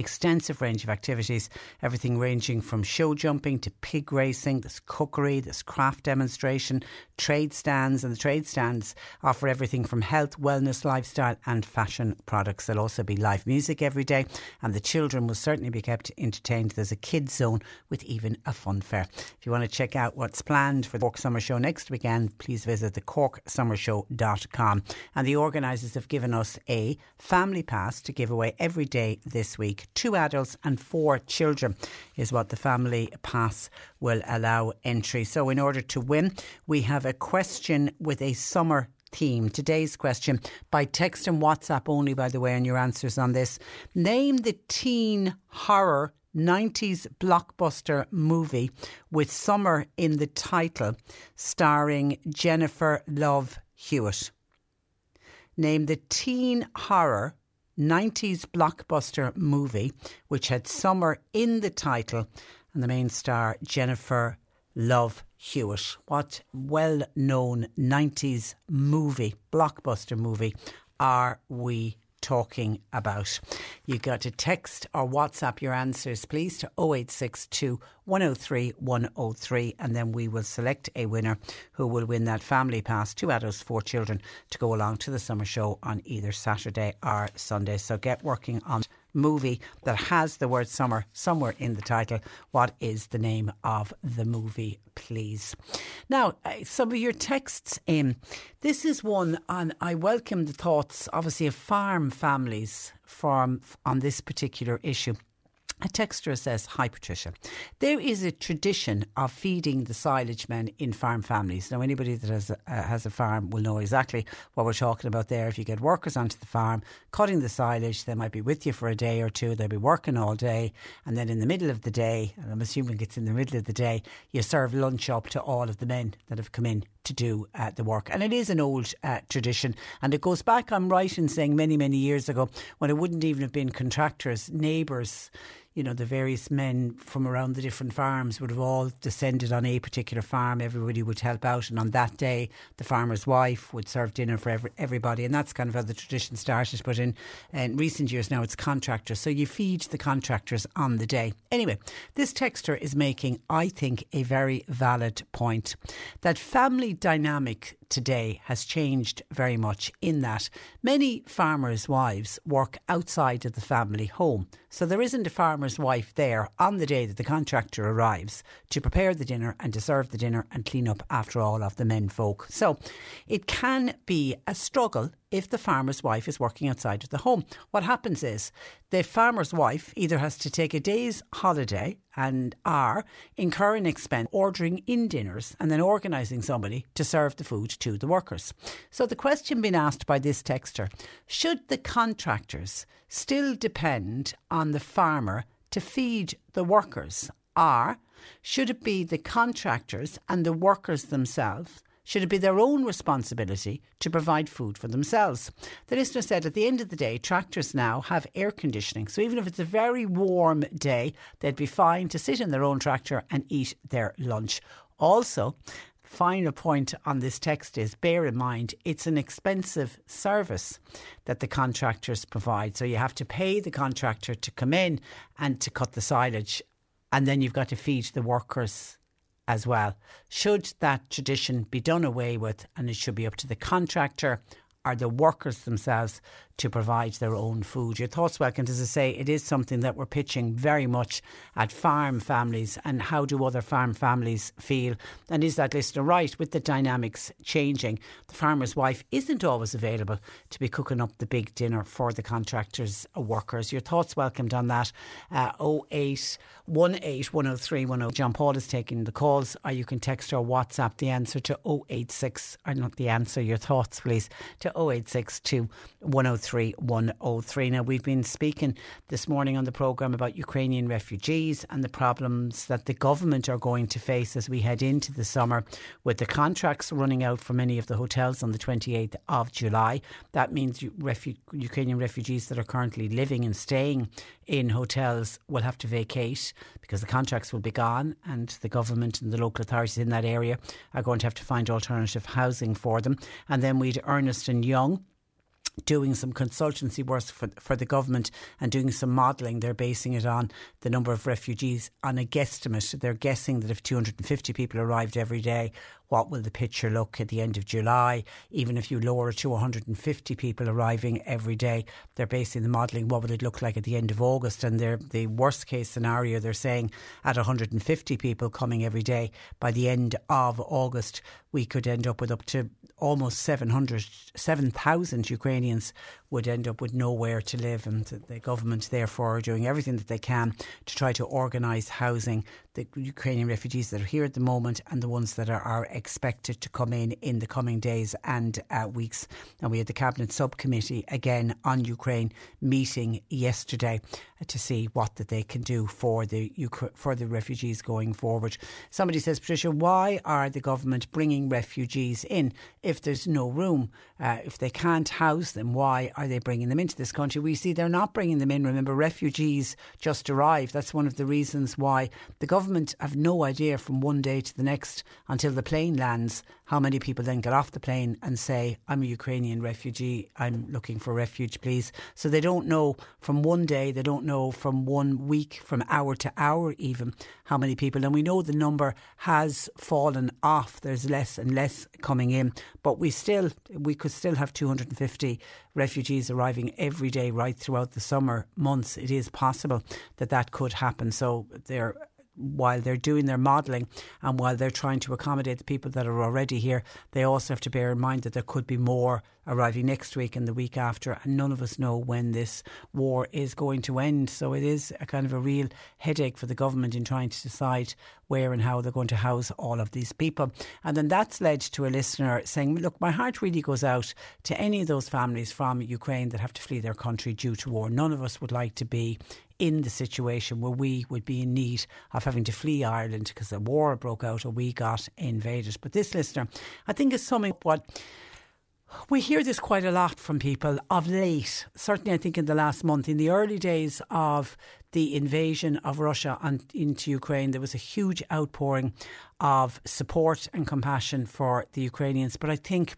extensive range of activities, everything ranging from show jumping to pig racing, there's cookery, there's craft demonstration, trade stands, and the trade stands offer everything from health, wellness, lifestyle, and fashion products. There'll also be live music every day, and the children will certainly be kept entertained. There's a kids zone with even a fun fair. If you want to check out what's planned for the Cork Summer Show next weekend, please visit the corksummershow.com. And the organisers have given us a family pass to give away every day this week two adults and four children is what the family pass will allow entry. So, in order to win, we have a question with a summer theme. Today's question by text and WhatsApp only, by the way, and your answers on this. Name the teen horror 90s blockbuster movie with summer in the title, starring Jennifer Love Hewitt. Name the teen horror 90s blockbuster movie which had summer in the title and the main star Jennifer Love Hewitt. What well known 90s movie, blockbuster movie, are we talking about. You've got to text or WhatsApp your answers, please, to 0862 103 103, and then we will select a winner who will win that family pass, two adults, four children, to go along to the summer show on either Saturday or Sunday. So get working on movie that has the word summer somewhere in the title. What is the name of the movie, please? Now, uh, some of your texts in. This is one and I welcome the thoughts, obviously, of farm families from, on this particular issue. A texter says, Hi Patricia. There is a tradition of feeding the silage men in farm families. Now, anybody that has a, uh, has a farm will know exactly what we're talking about there. If you get workers onto the farm cutting the silage, they might be with you for a day or two. They'll be working all day. And then in the middle of the day, and I'm assuming it's in the middle of the day, you serve lunch up to all of the men that have come in to do uh, the work. And it is an old uh, tradition. And it goes back, I'm right in saying, many, many years ago when it wouldn't even have been contractors, neighbours you know, the various men from around the different farms would have all descended on a particular farm. Everybody would help out. And on that day, the farmer's wife would serve dinner for every, everybody. And that's kind of how the tradition started. But in, in recent years now, it's contractors. So you feed the contractors on the day. Anyway, this texter is making, I think, a very valid point that family dynamic today has changed very much in that many farmers' wives work outside of the family home. So there isn't a farmer's wife there on the day that the contractor arrives to prepare the dinner and to serve the dinner and clean up after all of the men folk. So it can be a struggle if the farmer's wife is working outside of the home. What happens is the farmer's wife either has to take a day's holiday and are incurring expense ordering in dinners and then organising somebody to serve the food to the workers. So the question being asked by this texter, should the contractors still depend on the farmer to feed the workers or should it be the contractors and the workers themselves should it be their own responsibility to provide food for themselves? The listener said at the end of the day, tractors now have air conditioning. So even if it's a very warm day, they'd be fine to sit in their own tractor and eat their lunch. Also, final point on this text is bear in mind it's an expensive service that the contractors provide. So you have to pay the contractor to come in and to cut the silage, and then you've got to feed the workers as well. Should that tradition be done away with and it should be up to the contractor or the workers themselves to provide their own food. Your thoughts welcome. As I say, it is something that we're pitching very much at farm families and how do other farm families feel? And is that listener right with the dynamics changing? The farmer's wife isn't always available to be cooking up the big dinner for the contractors' workers. Your thoughts welcomed on that. Uh, 0818 103 10. John Paul is taking the calls, or you can text or WhatsApp the answer to 086, or not the answer, your thoughts, please, to 0862 103. 103 Now, we've been speaking this morning on the programme about Ukrainian refugees and the problems that the government are going to face as we head into the summer with the contracts running out for many of the hotels on the 28th of July. That means refu- Ukrainian refugees that are currently living and staying in hotels will have to vacate because the contracts will be gone and the government and the local authorities in that area are going to have to find alternative housing for them. And then we'd Ernst and Young doing some consultancy work for, for the government and doing some modelling. They're basing it on the number of refugees on a guesstimate. They're guessing that if 250 people arrived every day, what will the picture look at the end of July? Even if you lower it to 150 people arriving every day, they're basing the modelling. What would it look like at the end of August? And they're, the worst case scenario, they're saying at 150 people coming every day, by the end of August, we could end up with up to almost 700, 7,000 Ukrainians would end up with nowhere to live. And the government, therefore, are doing everything that they can to try to organise housing the Ukrainian refugees that are here at the moment and the ones that are, are expected to come in in the coming days and uh, weeks. And we had the Cabinet Subcommittee again on Ukraine meeting yesterday uh, to see what that they can do for the for the refugees going forward. Somebody says, Patricia, why are the government bringing refugees in if there's no room? Uh, if they can't house them, why are they bringing them into this country? We see they're not bringing them in. Remember, refugees just arrived. That's one of the reasons why the government have no idea from one day to the next until the plane lands how many people then get off the plane and say, I'm a Ukrainian refugee, I'm looking for refuge, please. So they don't know from one day, they don't know from one week, from hour to hour even, how many people. And we know the number has fallen off. There's less and less coming in, but we still, we could still have 250 refugees arriving every day right throughout the summer months. It is possible that that could happen. So they're while they're doing their modelling and while they're trying to accommodate the people that are already here, they also have to bear in mind that there could be more arriving next week and the week after, and none of us know when this war is going to end. So it is a kind of a real headache for the government in trying to decide where and how they're going to house all of these people. And then that's led to a listener saying, Look, my heart really goes out to any of those families from Ukraine that have to flee their country due to war. None of us would like to be in the situation where we would be in need of having to flee Ireland because a war broke out or we got invaded. But this listener, I think, is summing what we hear this quite a lot from people of late. Certainly, I think in the last month, in the early days of the invasion of Russia and into Ukraine, there was a huge outpouring of support and compassion for the Ukrainians. But I think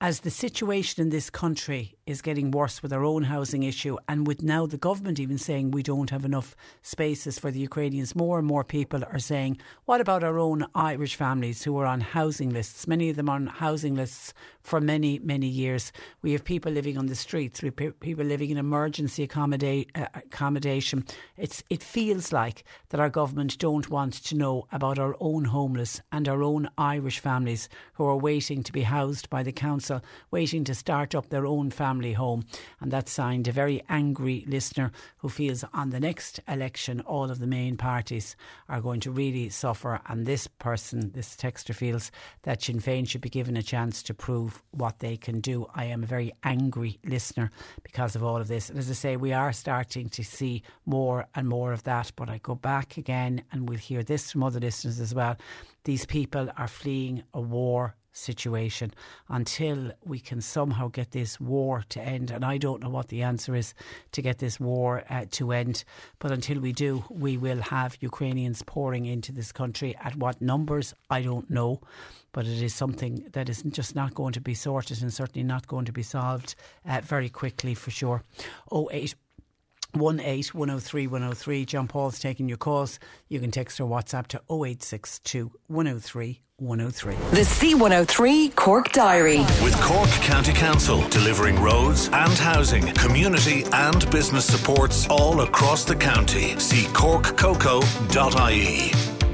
as the situation in this country is getting worse with our own housing issue, and with now the government even saying we don't have enough spaces for the Ukrainians, more and more people are saying, what about our own Irish families who are on housing lists? Many of them are on housing lists for many, many years. We have people living on the streets, we have people living in emergency accommodate, uh, accommodation. It's, it feels like that our government don't want to know about our own homeless and our own Irish families who are waiting to be housed by the council, waiting to start up their own family home. And that signed a very angry listener who feels on the next election all of the main parties are going to really suffer. And this person, this texter, feels that Sinn Féin should be given a chance to prove what they can do. I am a very angry listener because of all of this. And as I say, we are starting to see more and more of that. But I go back again and we'll hear this from other listeners as well. These people are fleeing a war situation until we can somehow get this war to end. And I don't know what the answer is to get this war uh, to end. But until we do, we will have Ukrainians pouring into this country. At what numbers, I don't know. But it is something that is just not going to be sorted and certainly not going to be solved uh, very quickly for sure. 08 18 103 103. John Paul's taking your calls. You can text or WhatsApp to 0862 103 103. The C103 Cork Diary. With Cork County Council delivering roads and housing, community and business supports all across the county. See corkcoco.ie.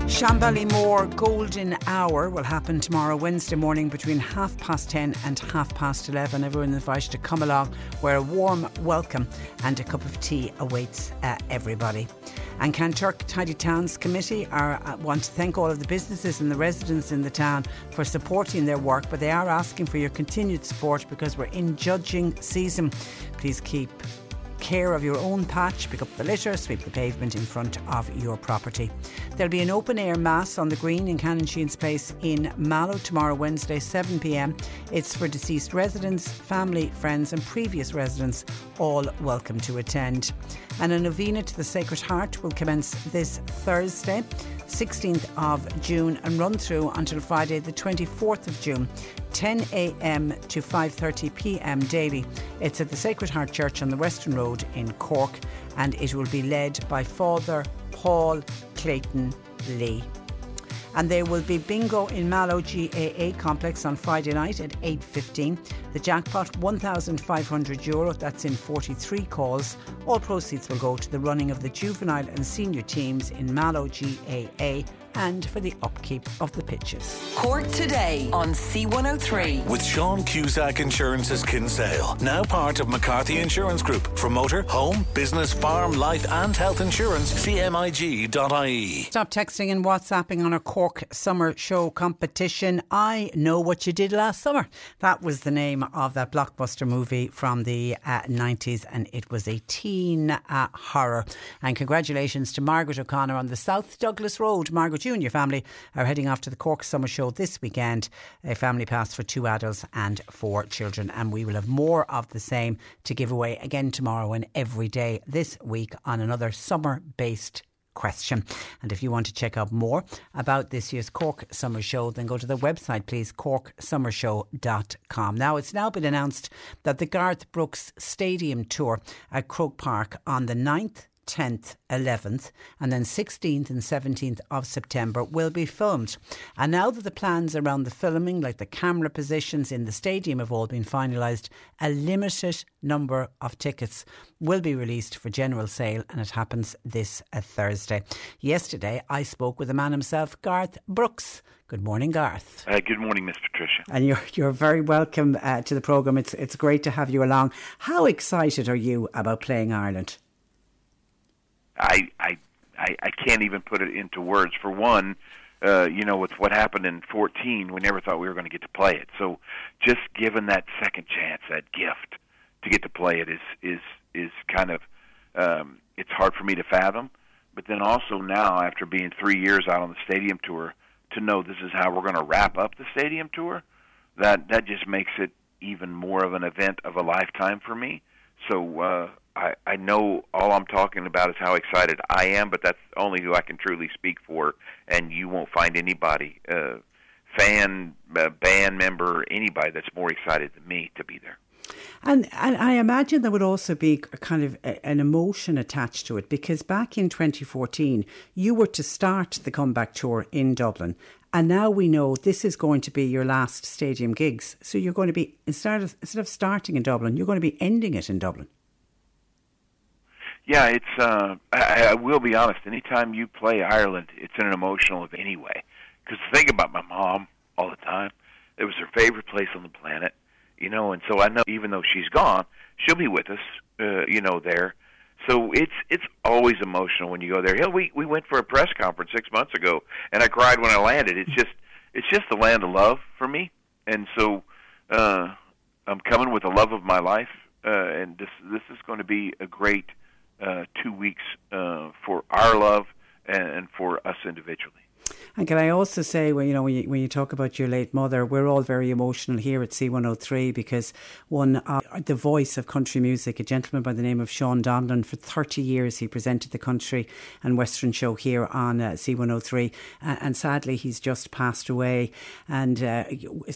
Shanballymore Golden Hour will happen tomorrow, Wednesday morning, between half past 10 and half past 11. Everyone invited to come along, where a warm welcome and a cup of tea awaits uh, everybody. And Kanturk Tidy Towns Committee are, uh, want to thank all of the businesses and the residents in the town for supporting their work, but they are asking for your continued support because we're in judging season. Please keep care of your own patch, pick up the litter, sweep the pavement in front of your property. There'll be an open air mass on the green in Canon Sheehan's Place in Mallow tomorrow, Wednesday, 7 pm. It's for deceased residents, family, friends, and previous residents, all welcome to attend. And a novena to the Sacred Heart will commence this Thursday. 16th of June and run through until Friday the 24th of June 10 a.m. to 5:30 p.m. daily. It's at the Sacred Heart Church on the Western Road in Cork and it will be led by Father Paul Clayton Lee. And there will be bingo in Mallow GAA complex on Friday night at 8.15. The jackpot, 1,500 euro, that's in 43 calls. All proceeds will go to the running of the juvenile and senior teams in Mallow GAA and for the upkeep of the pitches. Cork today on C103. With Sean Cusack Insurance's Kinsale, now part of McCarthy Insurance Group. For motor, home, business, farm, life, and health insurance, cmig.ie. Stop texting and WhatsApping on our Cork Summer Show competition. I know what you did last summer. That was the name of that blockbuster movie from the uh, 90s, and it was a teen uh, horror. And congratulations to Margaret O'Connor on the South Douglas Road. Margaret, you and your family are heading off to the Cork Summer Show this weekend. A family pass for two adults and four children. And we will have more of the same to give away again tomorrow and every day this week on another summer based question. And if you want to check out more about this year's Cork Summer Show, then go to the website, please, corksummershow.com. Now, it's now been announced that the Garth Brooks Stadium Tour at Croke Park on the 9th 10th, 11th, and then 16th and 17th of September will be filmed. And now that the plans around the filming, like the camera positions in the stadium, have all been finalised, a limited number of tickets will be released for general sale, and it happens this uh, Thursday. Yesterday, I spoke with the man himself, Garth Brooks. Good morning, Garth. Uh, good morning, Miss Patricia. And you're you're very welcome uh, to the program. It's it's great to have you along. How excited are you about playing Ireland? I I I, I can't even put it into words. For one, uh, you know, with what happened in 14, we never thought we were going to get to play it. So, just given that second chance, that gift to get to play it is is is kind of um, it's hard for me to fathom. But then also now, after being three years out on the stadium tour, to know this is how we're going to wrap up the stadium tour, that that just makes it even more of an event of a lifetime for me. So uh, I, I know all I'm talking about is how excited I am, but that's only who I can truly speak for. And you won't find anybody, uh, fan, uh, band member, anybody that's more excited than me to be there. And, and I imagine there would also be kind of a, an emotion attached to it because back in 2014, you were to start the comeback tour in Dublin. And now we know this is going to be your last stadium gigs. So you're going to be, instead of, instead of starting in Dublin, you're going to be ending it in Dublin. Yeah, it's. Uh, I, I will be honest. Anytime you play Ireland, it's an emotional event anyway. Because think about my mom all the time. It was her favorite place on the planet, you know. And so I know, even though she's gone, she'll be with us, uh, you know, there. So it's it's always emotional when you go there. Hell, we we went for a press conference six months ago, and I cried when I landed. It's just it's just the land of love for me, and so uh, I'm coming with the love of my life, uh, and this this is going to be a great two weeks uh, for our love and, and for us individually. And can I also say, when you know, when you, when you talk about your late mother, we're all very emotional here at C103 because one, uh, the voice of country music, a gentleman by the name of Sean Donlan, for 30 years he presented the country and western show here on uh, C103, uh, and sadly he's just passed away. And uh,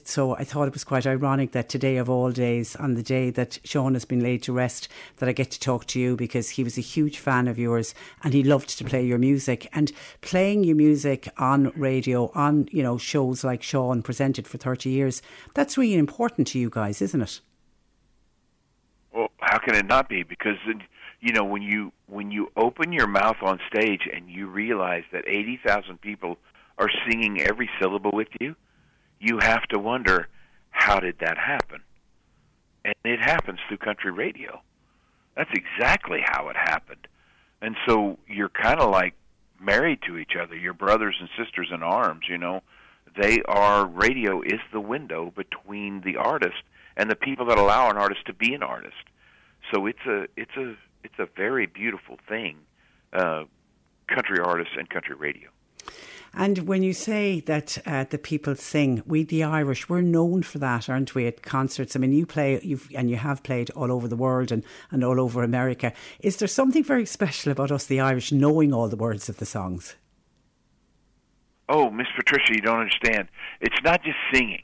so I thought it was quite ironic that today of all days, on the day that Sean has been laid to rest, that I get to talk to you because he was a huge fan of yours and he loved to play your music and playing your music on radio, on you know shows like Sean presented for thirty years. That's really important to you guys, isn't it? Well, how can it not be? Because you know when you when you open your mouth on stage and you realize that eighty thousand people are singing every syllable with you, you have to wonder how did that happen? And it happens through country radio. That's exactly how it happened. And so you're kind of like married to each other. Your brothers and sisters in arms, you know. They are radio is the window between the artist and the people that allow an artist to be an artist. So it's a it's a it's a very beautiful thing, uh, country artists and country radio. And when you say that uh, the people sing, we the Irish, we're known for that, aren't we? At concerts, I mean, you play, you've and you have played all over the world and and all over America. Is there something very special about us, the Irish, knowing all the words of the songs? Oh, Miss Patricia, you don't understand. It's not just singing;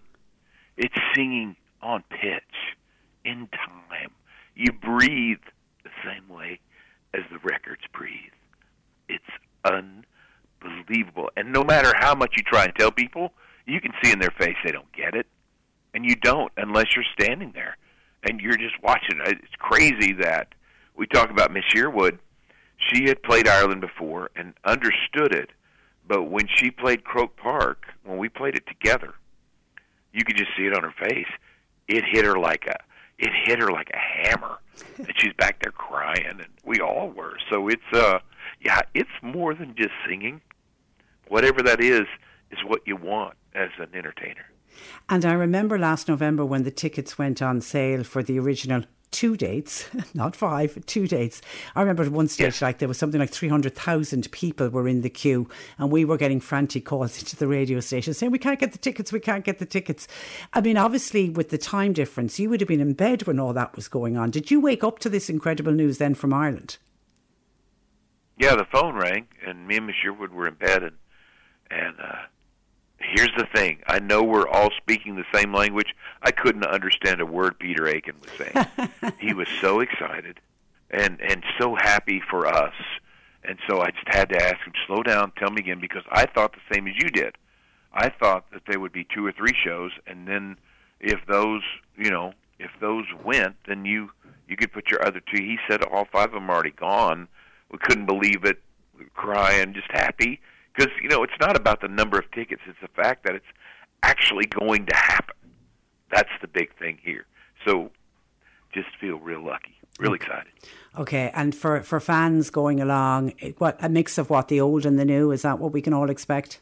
it's singing on pitch, in time. You breathe the same way as the records breathe. It's un unbelievable. And no matter how much you try and tell people, you can see in their face they don't get it. And you don't unless you're standing there and you're just watching. It's crazy that we talk about Miss Yearwood. She had played Ireland before and understood it, but when she played Croke Park, when we played it together, you could just see it on her face. It hit her like a it hit her like a hammer, and she's back there crying, and we all were. So it's uh, yeah, it's more than just singing whatever that is, is what you want as an entertainer. And I remember last November when the tickets went on sale for the original two dates, not five, two dates. I remember at one stage, like there was something like 300,000 people were in the queue and we were getting frantic calls into the radio station saying, we can't get the tickets, we can't get the tickets. I mean, obviously with the time difference, you would have been in bed when all that was going on. Did you wake up to this incredible news then from Ireland? yeah, the phone rang, and me and Miss Yearwood were in bed, and and uh, here's the thing: I know we're all speaking the same language. I couldn't understand a word Peter Aiken was saying. he was so excited and and so happy for us, and so I just had to ask him, slow down, tell me again, because I thought the same as you did. I thought that there would be two or three shows, and then if those, you know, if those went, then you you could put your other two. He said all five of them are already gone. We couldn't believe it, crying, just happy because you know it's not about the number of tickets; it's the fact that it's actually going to happen. That's the big thing here. So, just feel real lucky, real excited. Okay, and for, for fans going along, what a mix of what the old and the new is that what we can all expect?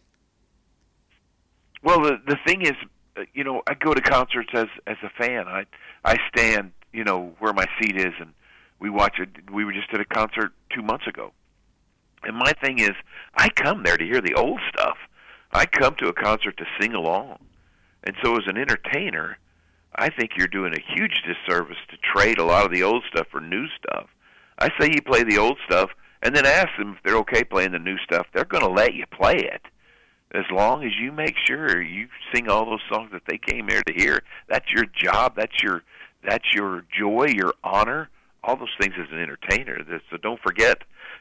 Well, the the thing is, uh, you know, I go to concerts as as a fan. I I stand, you know, where my seat is, and we watch it. We were just at a concert two months ago, and my thing is, I come there to hear the old stuff. I come to a concert to sing along, and so as an entertainer, I think you're doing a huge disservice to trade a lot of the old stuff for new stuff. I say you play the old stuff, and then ask them if they're okay playing the new stuff. They're going to let you play it as long as you make sure you sing all those songs that they came here to hear. That's your job. That's your that's your joy, your honor, all those things as an entertainer. So don't forget,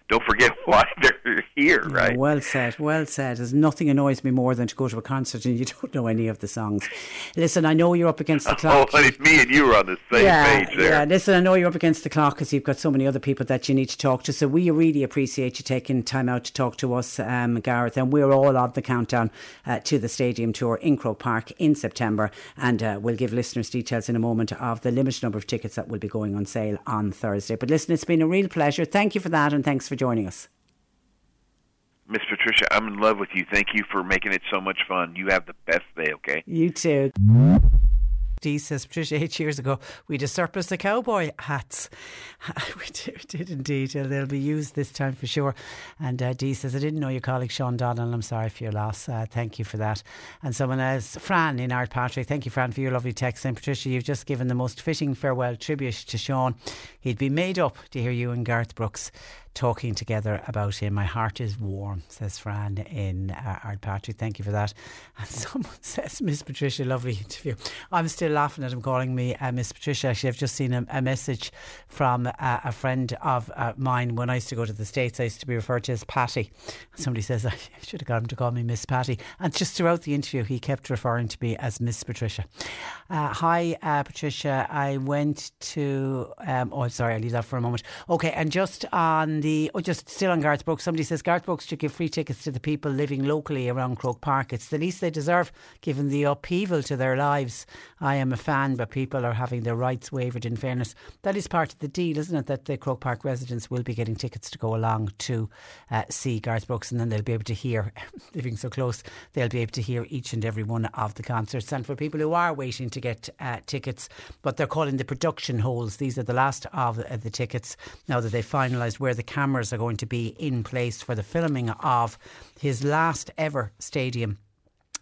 don't forget why they're here, right? Well said, well said. There's nothing annoys me more than to go to a concert and you don't know any of the songs. Listen, I know you're up against the clock. Oh, clock. me and you were on the same yeah, page there. yeah. Listen, I know you're up against the clock because you've got so many other people that you need to talk to. So we really appreciate you taking time out to talk to us, um, Garth. And we're all on the countdown uh, to the stadium tour in Croke Park in September. And uh, we'll give listeners details in a moment of the limited number of tickets that will be going on sale on Thursday. But listen, it's been a real pleasure. Thank you for that, and thanks for joining us. Miss Patricia, I'm in love with you. Thank you for making it so much fun. You have the best day, okay? You too. Dee says, Patricia, eight years ago, we a surplus of cowboy hats. we did, we did indeed. Uh, They'll be used this time for sure. And uh, Dee says, I didn't know your colleague Sean Donnell. I'm sorry for your loss. Uh, thank you for that. And someone else, Fran in Ardpatrick, thank you, Fran, for your lovely text. And Patricia, you've just given the most fitting farewell tribute to Sean. He'd be made up to hear you and Garth Brooks talking together about him. My heart is warm, says Fran in uh, Ardpatrick. Thank you for that. And someone says, Miss Patricia, lovely interview. I'm still laughing at him calling me uh, Miss Patricia. Actually, I've just seen a, a message from uh, a friend of uh, mine. When I used to go to the States, I used to be referred to as Patty. Somebody says, I should have got him to call me Miss Patty. And just throughout the interview, he kept referring to me as Miss Patricia. Uh, hi, uh, Patricia. I went to, um, oh, sorry, I'll leave that for a moment. Okay, and just on the, oh, just still on Garth Brooks, somebody says Garth Brooks should give free tickets to the people living locally around Croke Park. It's the least they deserve given the upheaval to their lives. I am a fan, but people are having their rights wavered in fairness. That is part of the deal, isn't it? That the Croke Park residents will be getting tickets to go along to uh, see Garth Brooks and then they'll be able to hear, living so close, they'll be able to hear each and every one of the concerts. And for people who are waiting to get uh, tickets, what they're calling the production holds, these are the last of uh, the tickets now that they've finalised where the cameras are going to be in place for the filming of his last ever stadium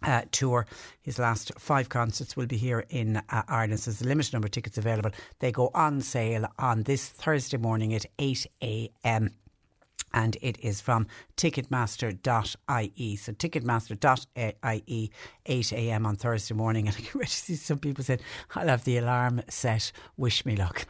uh, tour. His last five concerts will be here in uh, Ireland. So there's a limited number of tickets available. They go on sale on this Thursday morning at 8 a.m. And it is from ticketmaster.ie. So ticketmaster.ie, 8 a.m. on Thursday morning. And I can already see some people saying, I'll have the alarm set. Wish me luck.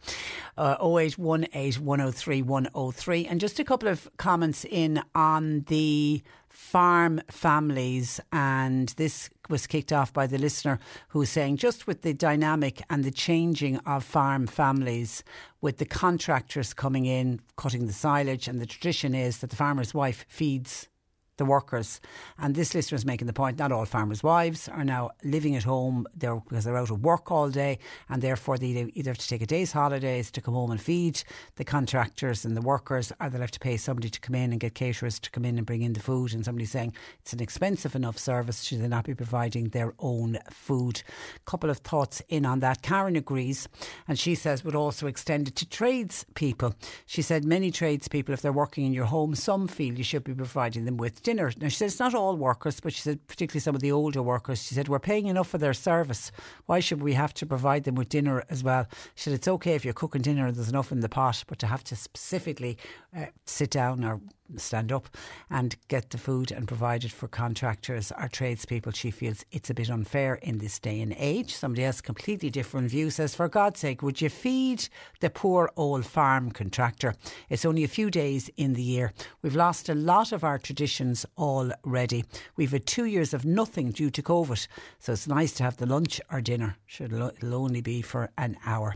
Uh, 0818 103 103. And just a couple of comments in on the farm families and this was kicked off by the listener who was saying just with the dynamic and the changing of farm families with the contractors coming in cutting the silage and the tradition is that the farmer's wife feeds the workers. And this listener is making the point not all farmers' wives are now living at home they're, because they're out of work all day and therefore they either have to take a day's holidays to come home and feed the contractors and the workers or they'll have to pay somebody to come in and get caterers to come in and bring in the food. And somebody's saying it's an expensive enough service, should they not be providing their own food? A Couple of thoughts in on that. Karen agrees and she says would also extend it to tradespeople. She said many tradespeople, if they're working in your home, some feel you should be providing them with dinner. Now, she said it's not all workers, but she said particularly some of the older workers. She said we're paying enough for their service. Why should we have to provide them with dinner as well? She said it's okay if you're cooking dinner and there's enough in the pot, but to have to specifically uh, sit down or stand up and get the food and provide it for contractors or tradespeople. She feels it's a bit unfair in this day and age. Somebody else, completely different view, says, For God's sake, would you feed the poor old farm contractor? It's only a few days in the year. We've lost a lot of our traditions already. We've had two years of nothing due to COVID, so it's nice to have the lunch or dinner. Sure, it'll only be for an hour.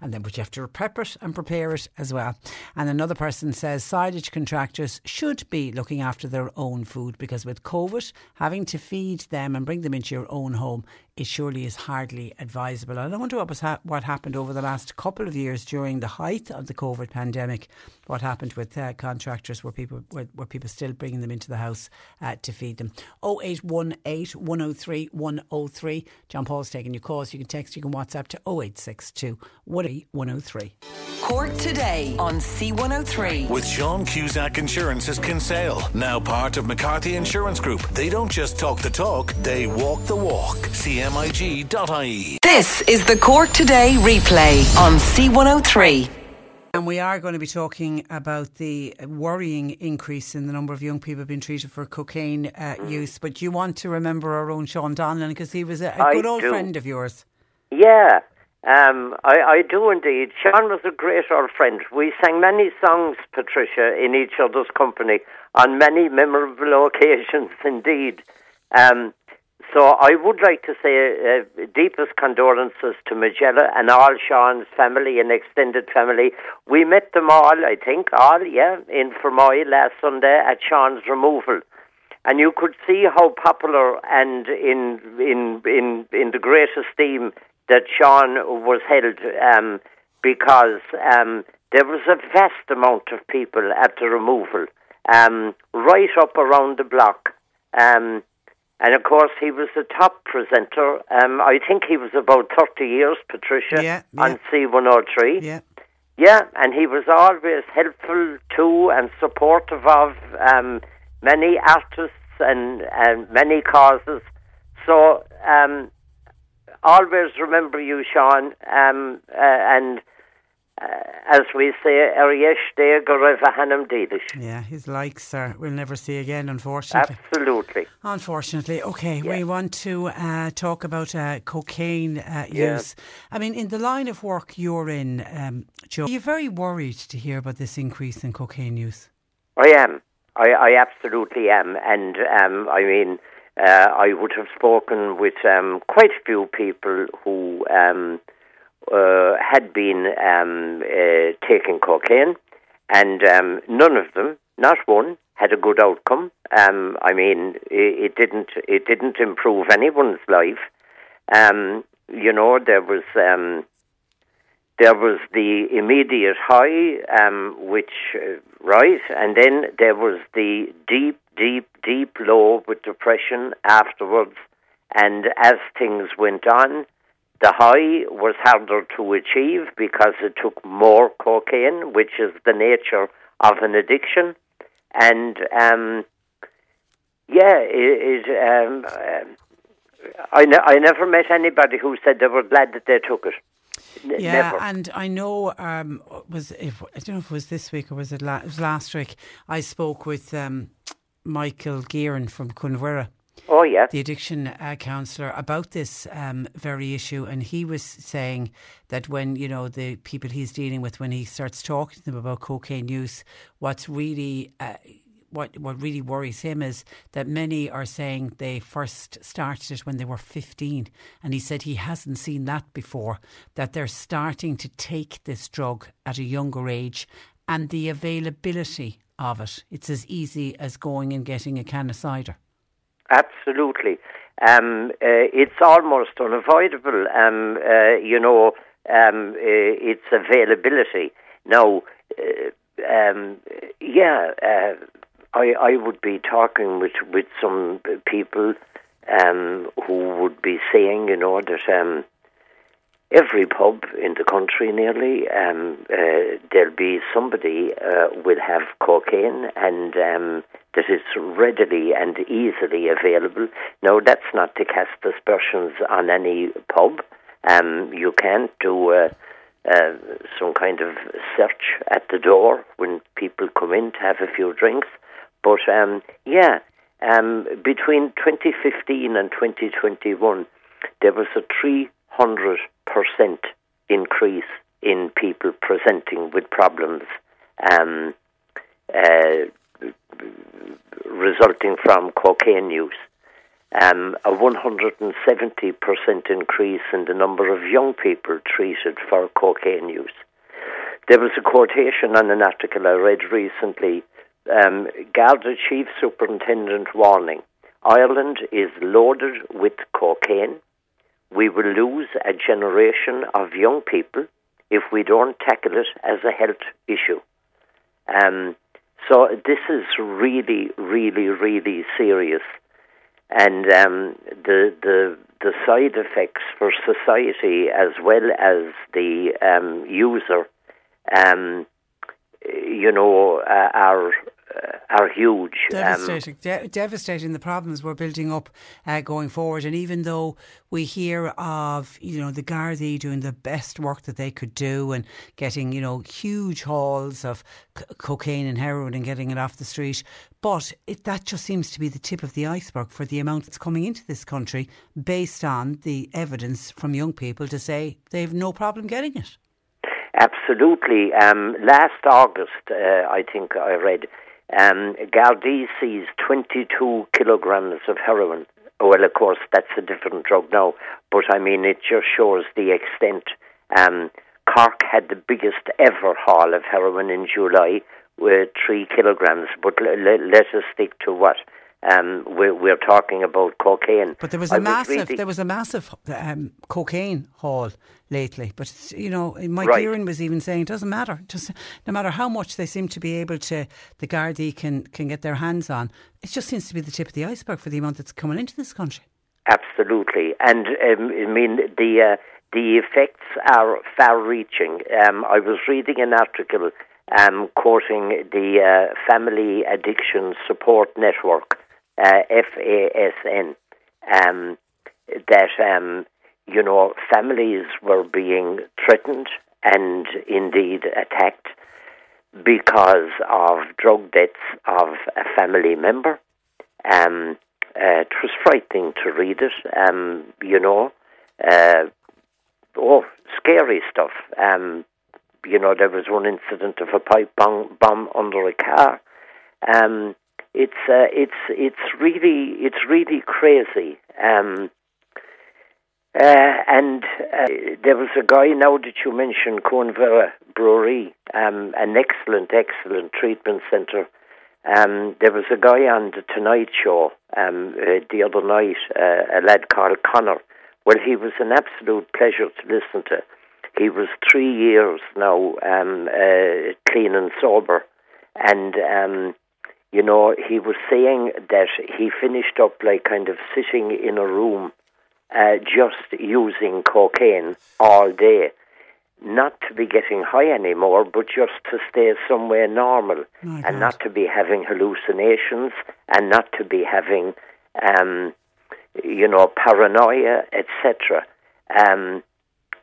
And then, but you have to prep it and prepare it as well. And another person says, Silage contractors should be looking after their own food because with COVID, having to feed them and bring them into your own home it surely is hardly advisable. And I wonder what was ha- what happened over the last couple of years during the height of the COVID pandemic. What happened with uh, contractors? Were people were, were, people still bringing them into the house uh, to feed them? 0818 103 103. John Paul's taking your calls. You can text, you can WhatsApp to 0862 103. Cork today on C103 with Sean Cusack Insurance's Kinsale, now part of McCarthy Insurance Group. They don't just talk the talk; they walk the walk. CMIG.ie. This is the Cork Today replay on C103. And we are going to be talking about the worrying increase in the number of young people being treated for cocaine uh, use. But you want to remember our own Sean Donlan because he was a, a good old do. friend of yours. Yeah, um, I, I do indeed. Sean was a great old friend. We sang many songs, Patricia, in each other's company on many memorable occasions indeed. Um, so I would like to say uh, deepest condolences to Magella and all Sean's family and extended family. We met them all, I think, all, yeah, in Fermoy last Sunday at Sean's removal. And you could see how popular and in in in in the great esteem that Sean was held um, because um, there was a vast amount of people at the removal, um, right up around the block. Um, and of course, he was the top presenter. Um, I think he was about 30 years, Patricia, Yeah, yeah. on C103. Yeah. Yeah, and he was always helpful to and supportive of um, many artists and, and many causes. So, um, always remember you, Sean, um, uh, and uh, as we say, Eriesh de Goreva Hanam Didish. Yeah, his likes are we'll never see again, unfortunately. Absolutely. Unfortunately, okay. We want to uh, talk about uh, cocaine uh, Yeah. use. I mean, in the line of work you're in, um, Joe, are you very worried to hear about this increase in cocaine use? I am. I, I absolutely am. And um, I mean, uh, I would have spoken with um, quite a few people who um, uh, had been um, uh, taking cocaine, and um, none of them, not one, had a good outcome. Um, I mean, it, it didn't. It didn't improve anyone's life. Um, you know, there was. Um, there was the immediate high, um, which, uh, right, and then there was the deep, deep, deep low with depression afterwards. And as things went on, the high was harder to achieve because it took more cocaine, which is the nature of an addiction. And, um, yeah, it, it um, I, ne- I never met anybody who said they were glad that they took it. N- Yeah, never. and I know um, was if I don't know if it was this week or was it, la- it was last week. I spoke with um, Michael Gearan from Cuan Mhuire. Oh yeah, the addiction uh, counsellor about this um, very issue, and he was saying that when you know the people he's dealing with, when he starts talking to them about cocaine use, what's really uh, what what really worries him is that many are saying they first started it when they were 15 and he said he hasn't seen that before that they're starting to take this drug at a younger age and the availability of it. It's as easy as going and getting a can of cider Absolutely. Um, uh, it's almost unavoidable. Um, uh, you know, um, uh, its availability. Now, uh, um, yeah, uh, I, I would be talking with, with some people um, who would be saying, you know, that um, every pub in the country nearly, um, uh, there'll be somebody uh, will have cocaine and um, that is readily and easily available. Now, that's not to cast aspersions on any pub. Um, you can't do uh, uh, some kind of search at the door when people come in to have a few drinks. But um, yeah, um, between 2015 and 2021, there was a 300% increase in people presenting with problems um, uh, resulting from cocaine use. Um, a 170% increase in the number of young people treated for cocaine use. There was a quotation on an article I read recently. Um, Garda Chief Superintendent warning Ireland is loaded with cocaine. We will lose a generation of young people if we don't tackle it as a health issue. Um, so this is really, really, really serious, and um, the the the side effects for society as well as the um, user, um, you know, uh, are uh, are huge. Um, Devastating, De- devastating. The problems we're building up uh, going forward, and even though we hear of you know the Gardaí doing the best work that they could do and getting you know huge hauls of c- cocaine and heroin and getting it off the street, but it, that just seems to be the tip of the iceberg for the amount that's coming into this country, based on the evidence from young people to say they have no problem getting it. Absolutely. Um, last August, uh, I think I read, um, Gardaí seized 22 kilograms of heroin. Well, of course, that's a different drug now, but I mean, it just shows the extent. Um, Cork had the biggest ever haul of heroin in July with three kilograms, but l- l- let us stick to what um, we're, we're talking about cocaine. But there was I a massive, reading- there was a massive um, cocaine haul lately. But you know, Mike Right. Was even saying it doesn't matter. Just no matter how much they seem to be able to, the Gardaí can can get their hands on. It just seems to be the tip of the iceberg for the amount that's coming into this country. Absolutely, and um, I mean the uh, the effects are far-reaching. Um, I was reading an article um, quoting the uh, Family Addiction Support Network, uh, FASN, um, that um, you know families were being threatened and indeed attacked because of drug deaths of a family member. Um, uh, it was frightening to read it, um, you know. Uh, oh, scary stuff. Um, you know, there was one incident of a pipe bomb, bomb under a car. Um, it's uh, it's it's really it's really crazy. Um, uh, and uh, there was a guy now that you mentioned, Cornvera Brewery, um, an excellent, excellent treatment centre. Um, there was a guy on the Tonight Show um, uh, the other night, uh, a lad called Connor. Well, he was an absolute pleasure to listen to. He was three years now um, uh, clean and sober, and um, you know he was saying that he finished up like kind of sitting in a room, uh, just using cocaine all day, not to be getting high anymore, but just to stay somewhere normal, and not to be having hallucinations, and not to be having, um, you know, paranoia, etc. Um,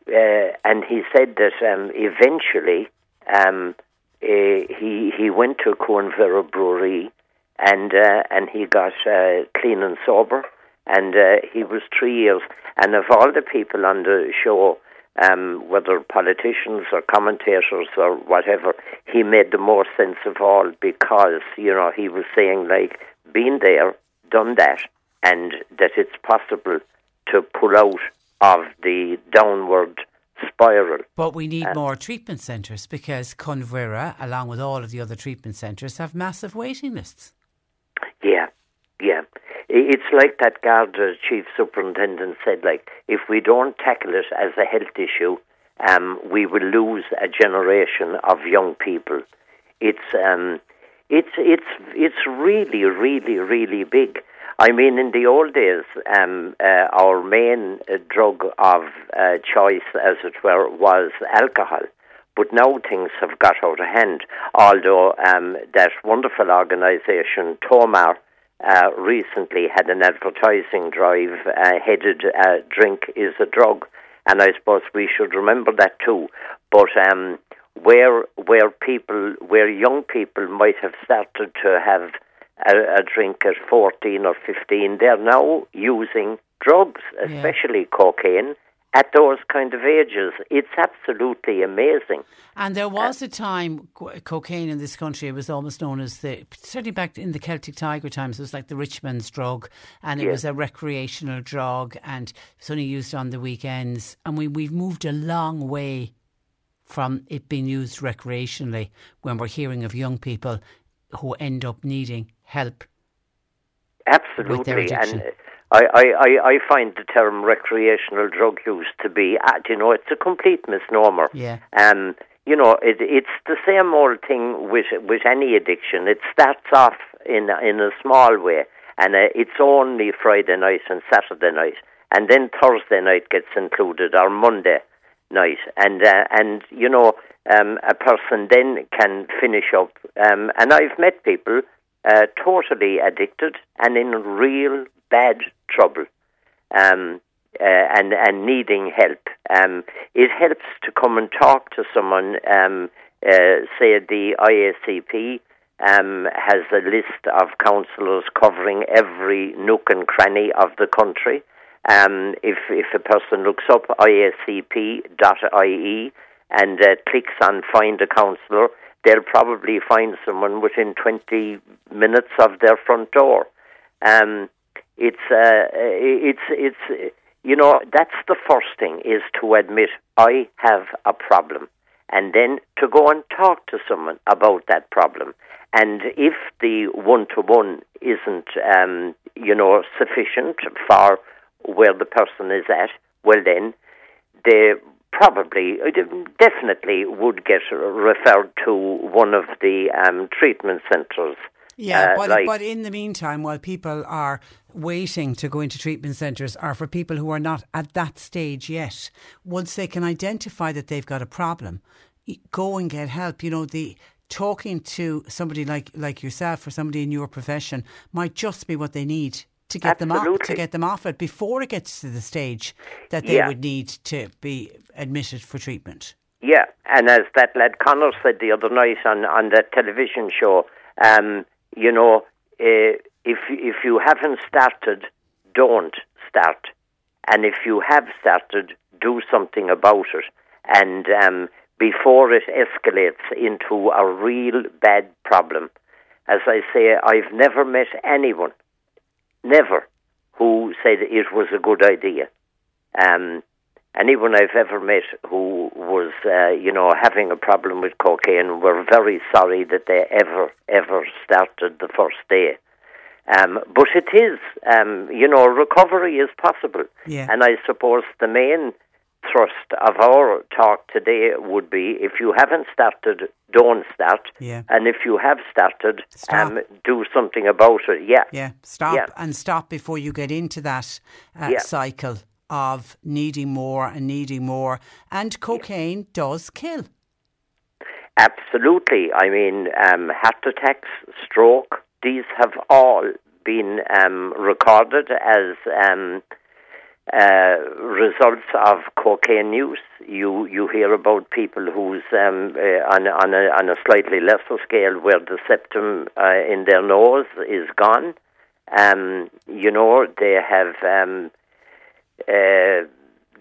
uh, and he said that um, eventually um, uh, he he went to Cuan Mhuire Bruree and uh, and he got uh, clean and sober, and uh, he was three years. And of all the people on the show, um, whether politicians or commentators or whatever, he made the most sense of all because you know he was saying like been there, done that, and that it's possible to pull out of the downward spiral. But we need more treatment centres because Cuan Mhuire, along with all of the other treatment centres, have massive waiting lists. Yeah, yeah. It's like that Garda chief superintendent said, like, if we don't tackle it as a health issue, um, we will lose a generation of young people. It's, um, it's, it's, it's really, really, really big. I mean, in the old days, um, uh, our main uh, drug of uh, choice, as it were, was alcohol. But now things have got out of hand. Although um, that wonderful organisation, Tomar, uh, recently had an advertising drive uh, headed uh, "Drink is a drug," and I suppose we should remember that too. But um, where where people, where young people might have started to have a, a drink at 14 or 15, they're now using drugs, especially cocaine, at those kind of ages. It's absolutely amazing. And there was uh, a time co- cocaine in this country it was almost known as the certainly back in the Celtic Tiger times it was like the rich man's drug and it Yes. was a recreational drug and it was only used on the weekends and we we've moved a long way from it being used recreationally when we're hearing of young people who end up needing help Absolutely, and I, I, I, find the term recreational drug use to be, uh, you know, it's a complete misnomer. Yeah. Um, you know, it, it's the same old thing with with any addiction. It starts off in in a small way, and uh, it's only Friday night and Saturday night, and then Thursday night gets included or Monday night, and uh, and you know, um, a person then can finish up. Um, and I've met people uh, totally addicted and in real bad trouble. Um, uh, and and needing help. Um, it helps to come and talk to someone. Um, uh, say the IACP um, has a list of counsellors covering every nook and cranny of the country. Um, if if a person looks up IACP.ie and uh, clicks on find a counsellor, they'll probably find someone within 20 minutes of their front door. Um, it's uh, it's it's you know that's the first thing is to admit I have a problem, and then to go and talk to someone about that problem. And if the one to one isn't um, you know sufficient for where the person is at, well then they probably uh, definitely would get referred to one of the um, treatment centres. Yeah, uh, but, like- but in the meantime, while people are waiting to go into treatment centres, or for people who are not at that stage yet, once they can identify that they've got a problem, go and get help. You know, the talking to somebody like like yourself or somebody in your profession might just be what they need to get them off to get them off it before it gets to the stage that they Yeah. would need to be admitted for treatment. Yeah, and as that lad Connor said the other night on on that television show, um, you know, uh, if if you haven't started, don't start, and if you have started, do something about it, and um, before it escalates into a real bad problem. As I say, I've never met anyone, never, who said it was a good idea. Um, anyone I've ever met who was, uh, you know, having a problem with cocaine were very sorry that they ever, ever started the first day. Um, but it is, um, you know, recovery is possible. Yeah. And I suppose the main thrust of our talk today would be if you haven't started, don't start. Yeah. And if you have started, Stop. um, do something about it. Yeah. Yeah, stop Yeah. and stop before you get into that uh, Yeah. cycle of needing more and needing more. And cocaine does kill. Absolutely. I mean, um, heart attacks, stroke, these have all been um, recorded as um, uh, results of cocaine use. You you hear about people who's um, uh, on on a on a slightly lesser scale where the septum uh, in their nose is gone. Um, you know they have um, uh,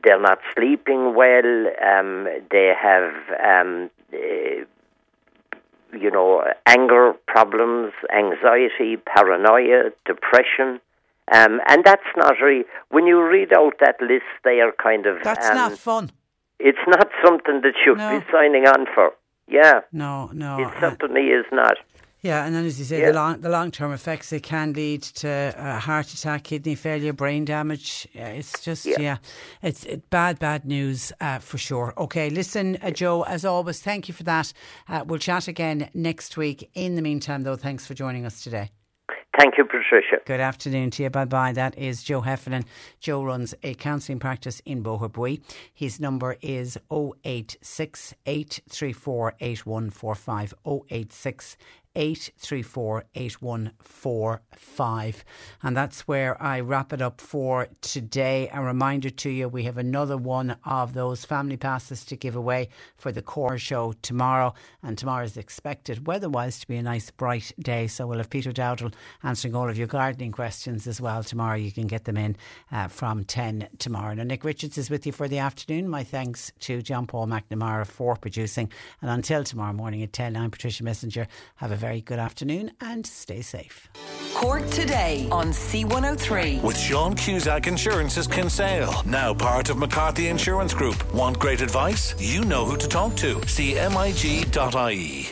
they're not sleeping well. Um, they have um, uh, you know, anger problems, anxiety, paranoia, depression. Um, and that's not really, when you read out that list, they are kind of. That's um, not fun. It's not something that you'd No. be signing on for. Yeah, No, no. it certainly is not. yeah, and then as you say, Yeah. the long the long term effects they can lead to uh, heart attack, kidney failure, brain damage. Yeah, it's just yeah, Yeah. it's it, bad bad news uh, for sure. Okay, listen, uh, Joe. As always, thank you for that. Uh, we'll chat again next week. In the meantime, though, thanks for joining us today. Thank you, Patricia. Good afternoon to you. Bye bye. That is Joe Heffernan. Joe runs a counselling practice in Boherbue. His number is 086 834 8145. 086 834 8145. And that's where I wrap it up for today. A reminder to you we have another one of those family passes to give away for the Cork show tomorrow. And tomorrow is expected weather wise to be a nice bright day. So we'll have Peter Dowdall answering all of your gardening questions as well tomorrow. You can get them in uh, from 10 tomorrow. Now, Nick Richards is with you for the afternoon. My thanks to John Paul McNamara for producing. And until tomorrow morning at 10, I'm Patricia Messenger. Have a very good afternoon and stay safe. Cork today on C103. With Sean Cusack Insurance's Kinsale, now part of McCarthy Insurance Group. Want great advice? You know who to talk to. CMIG.ie.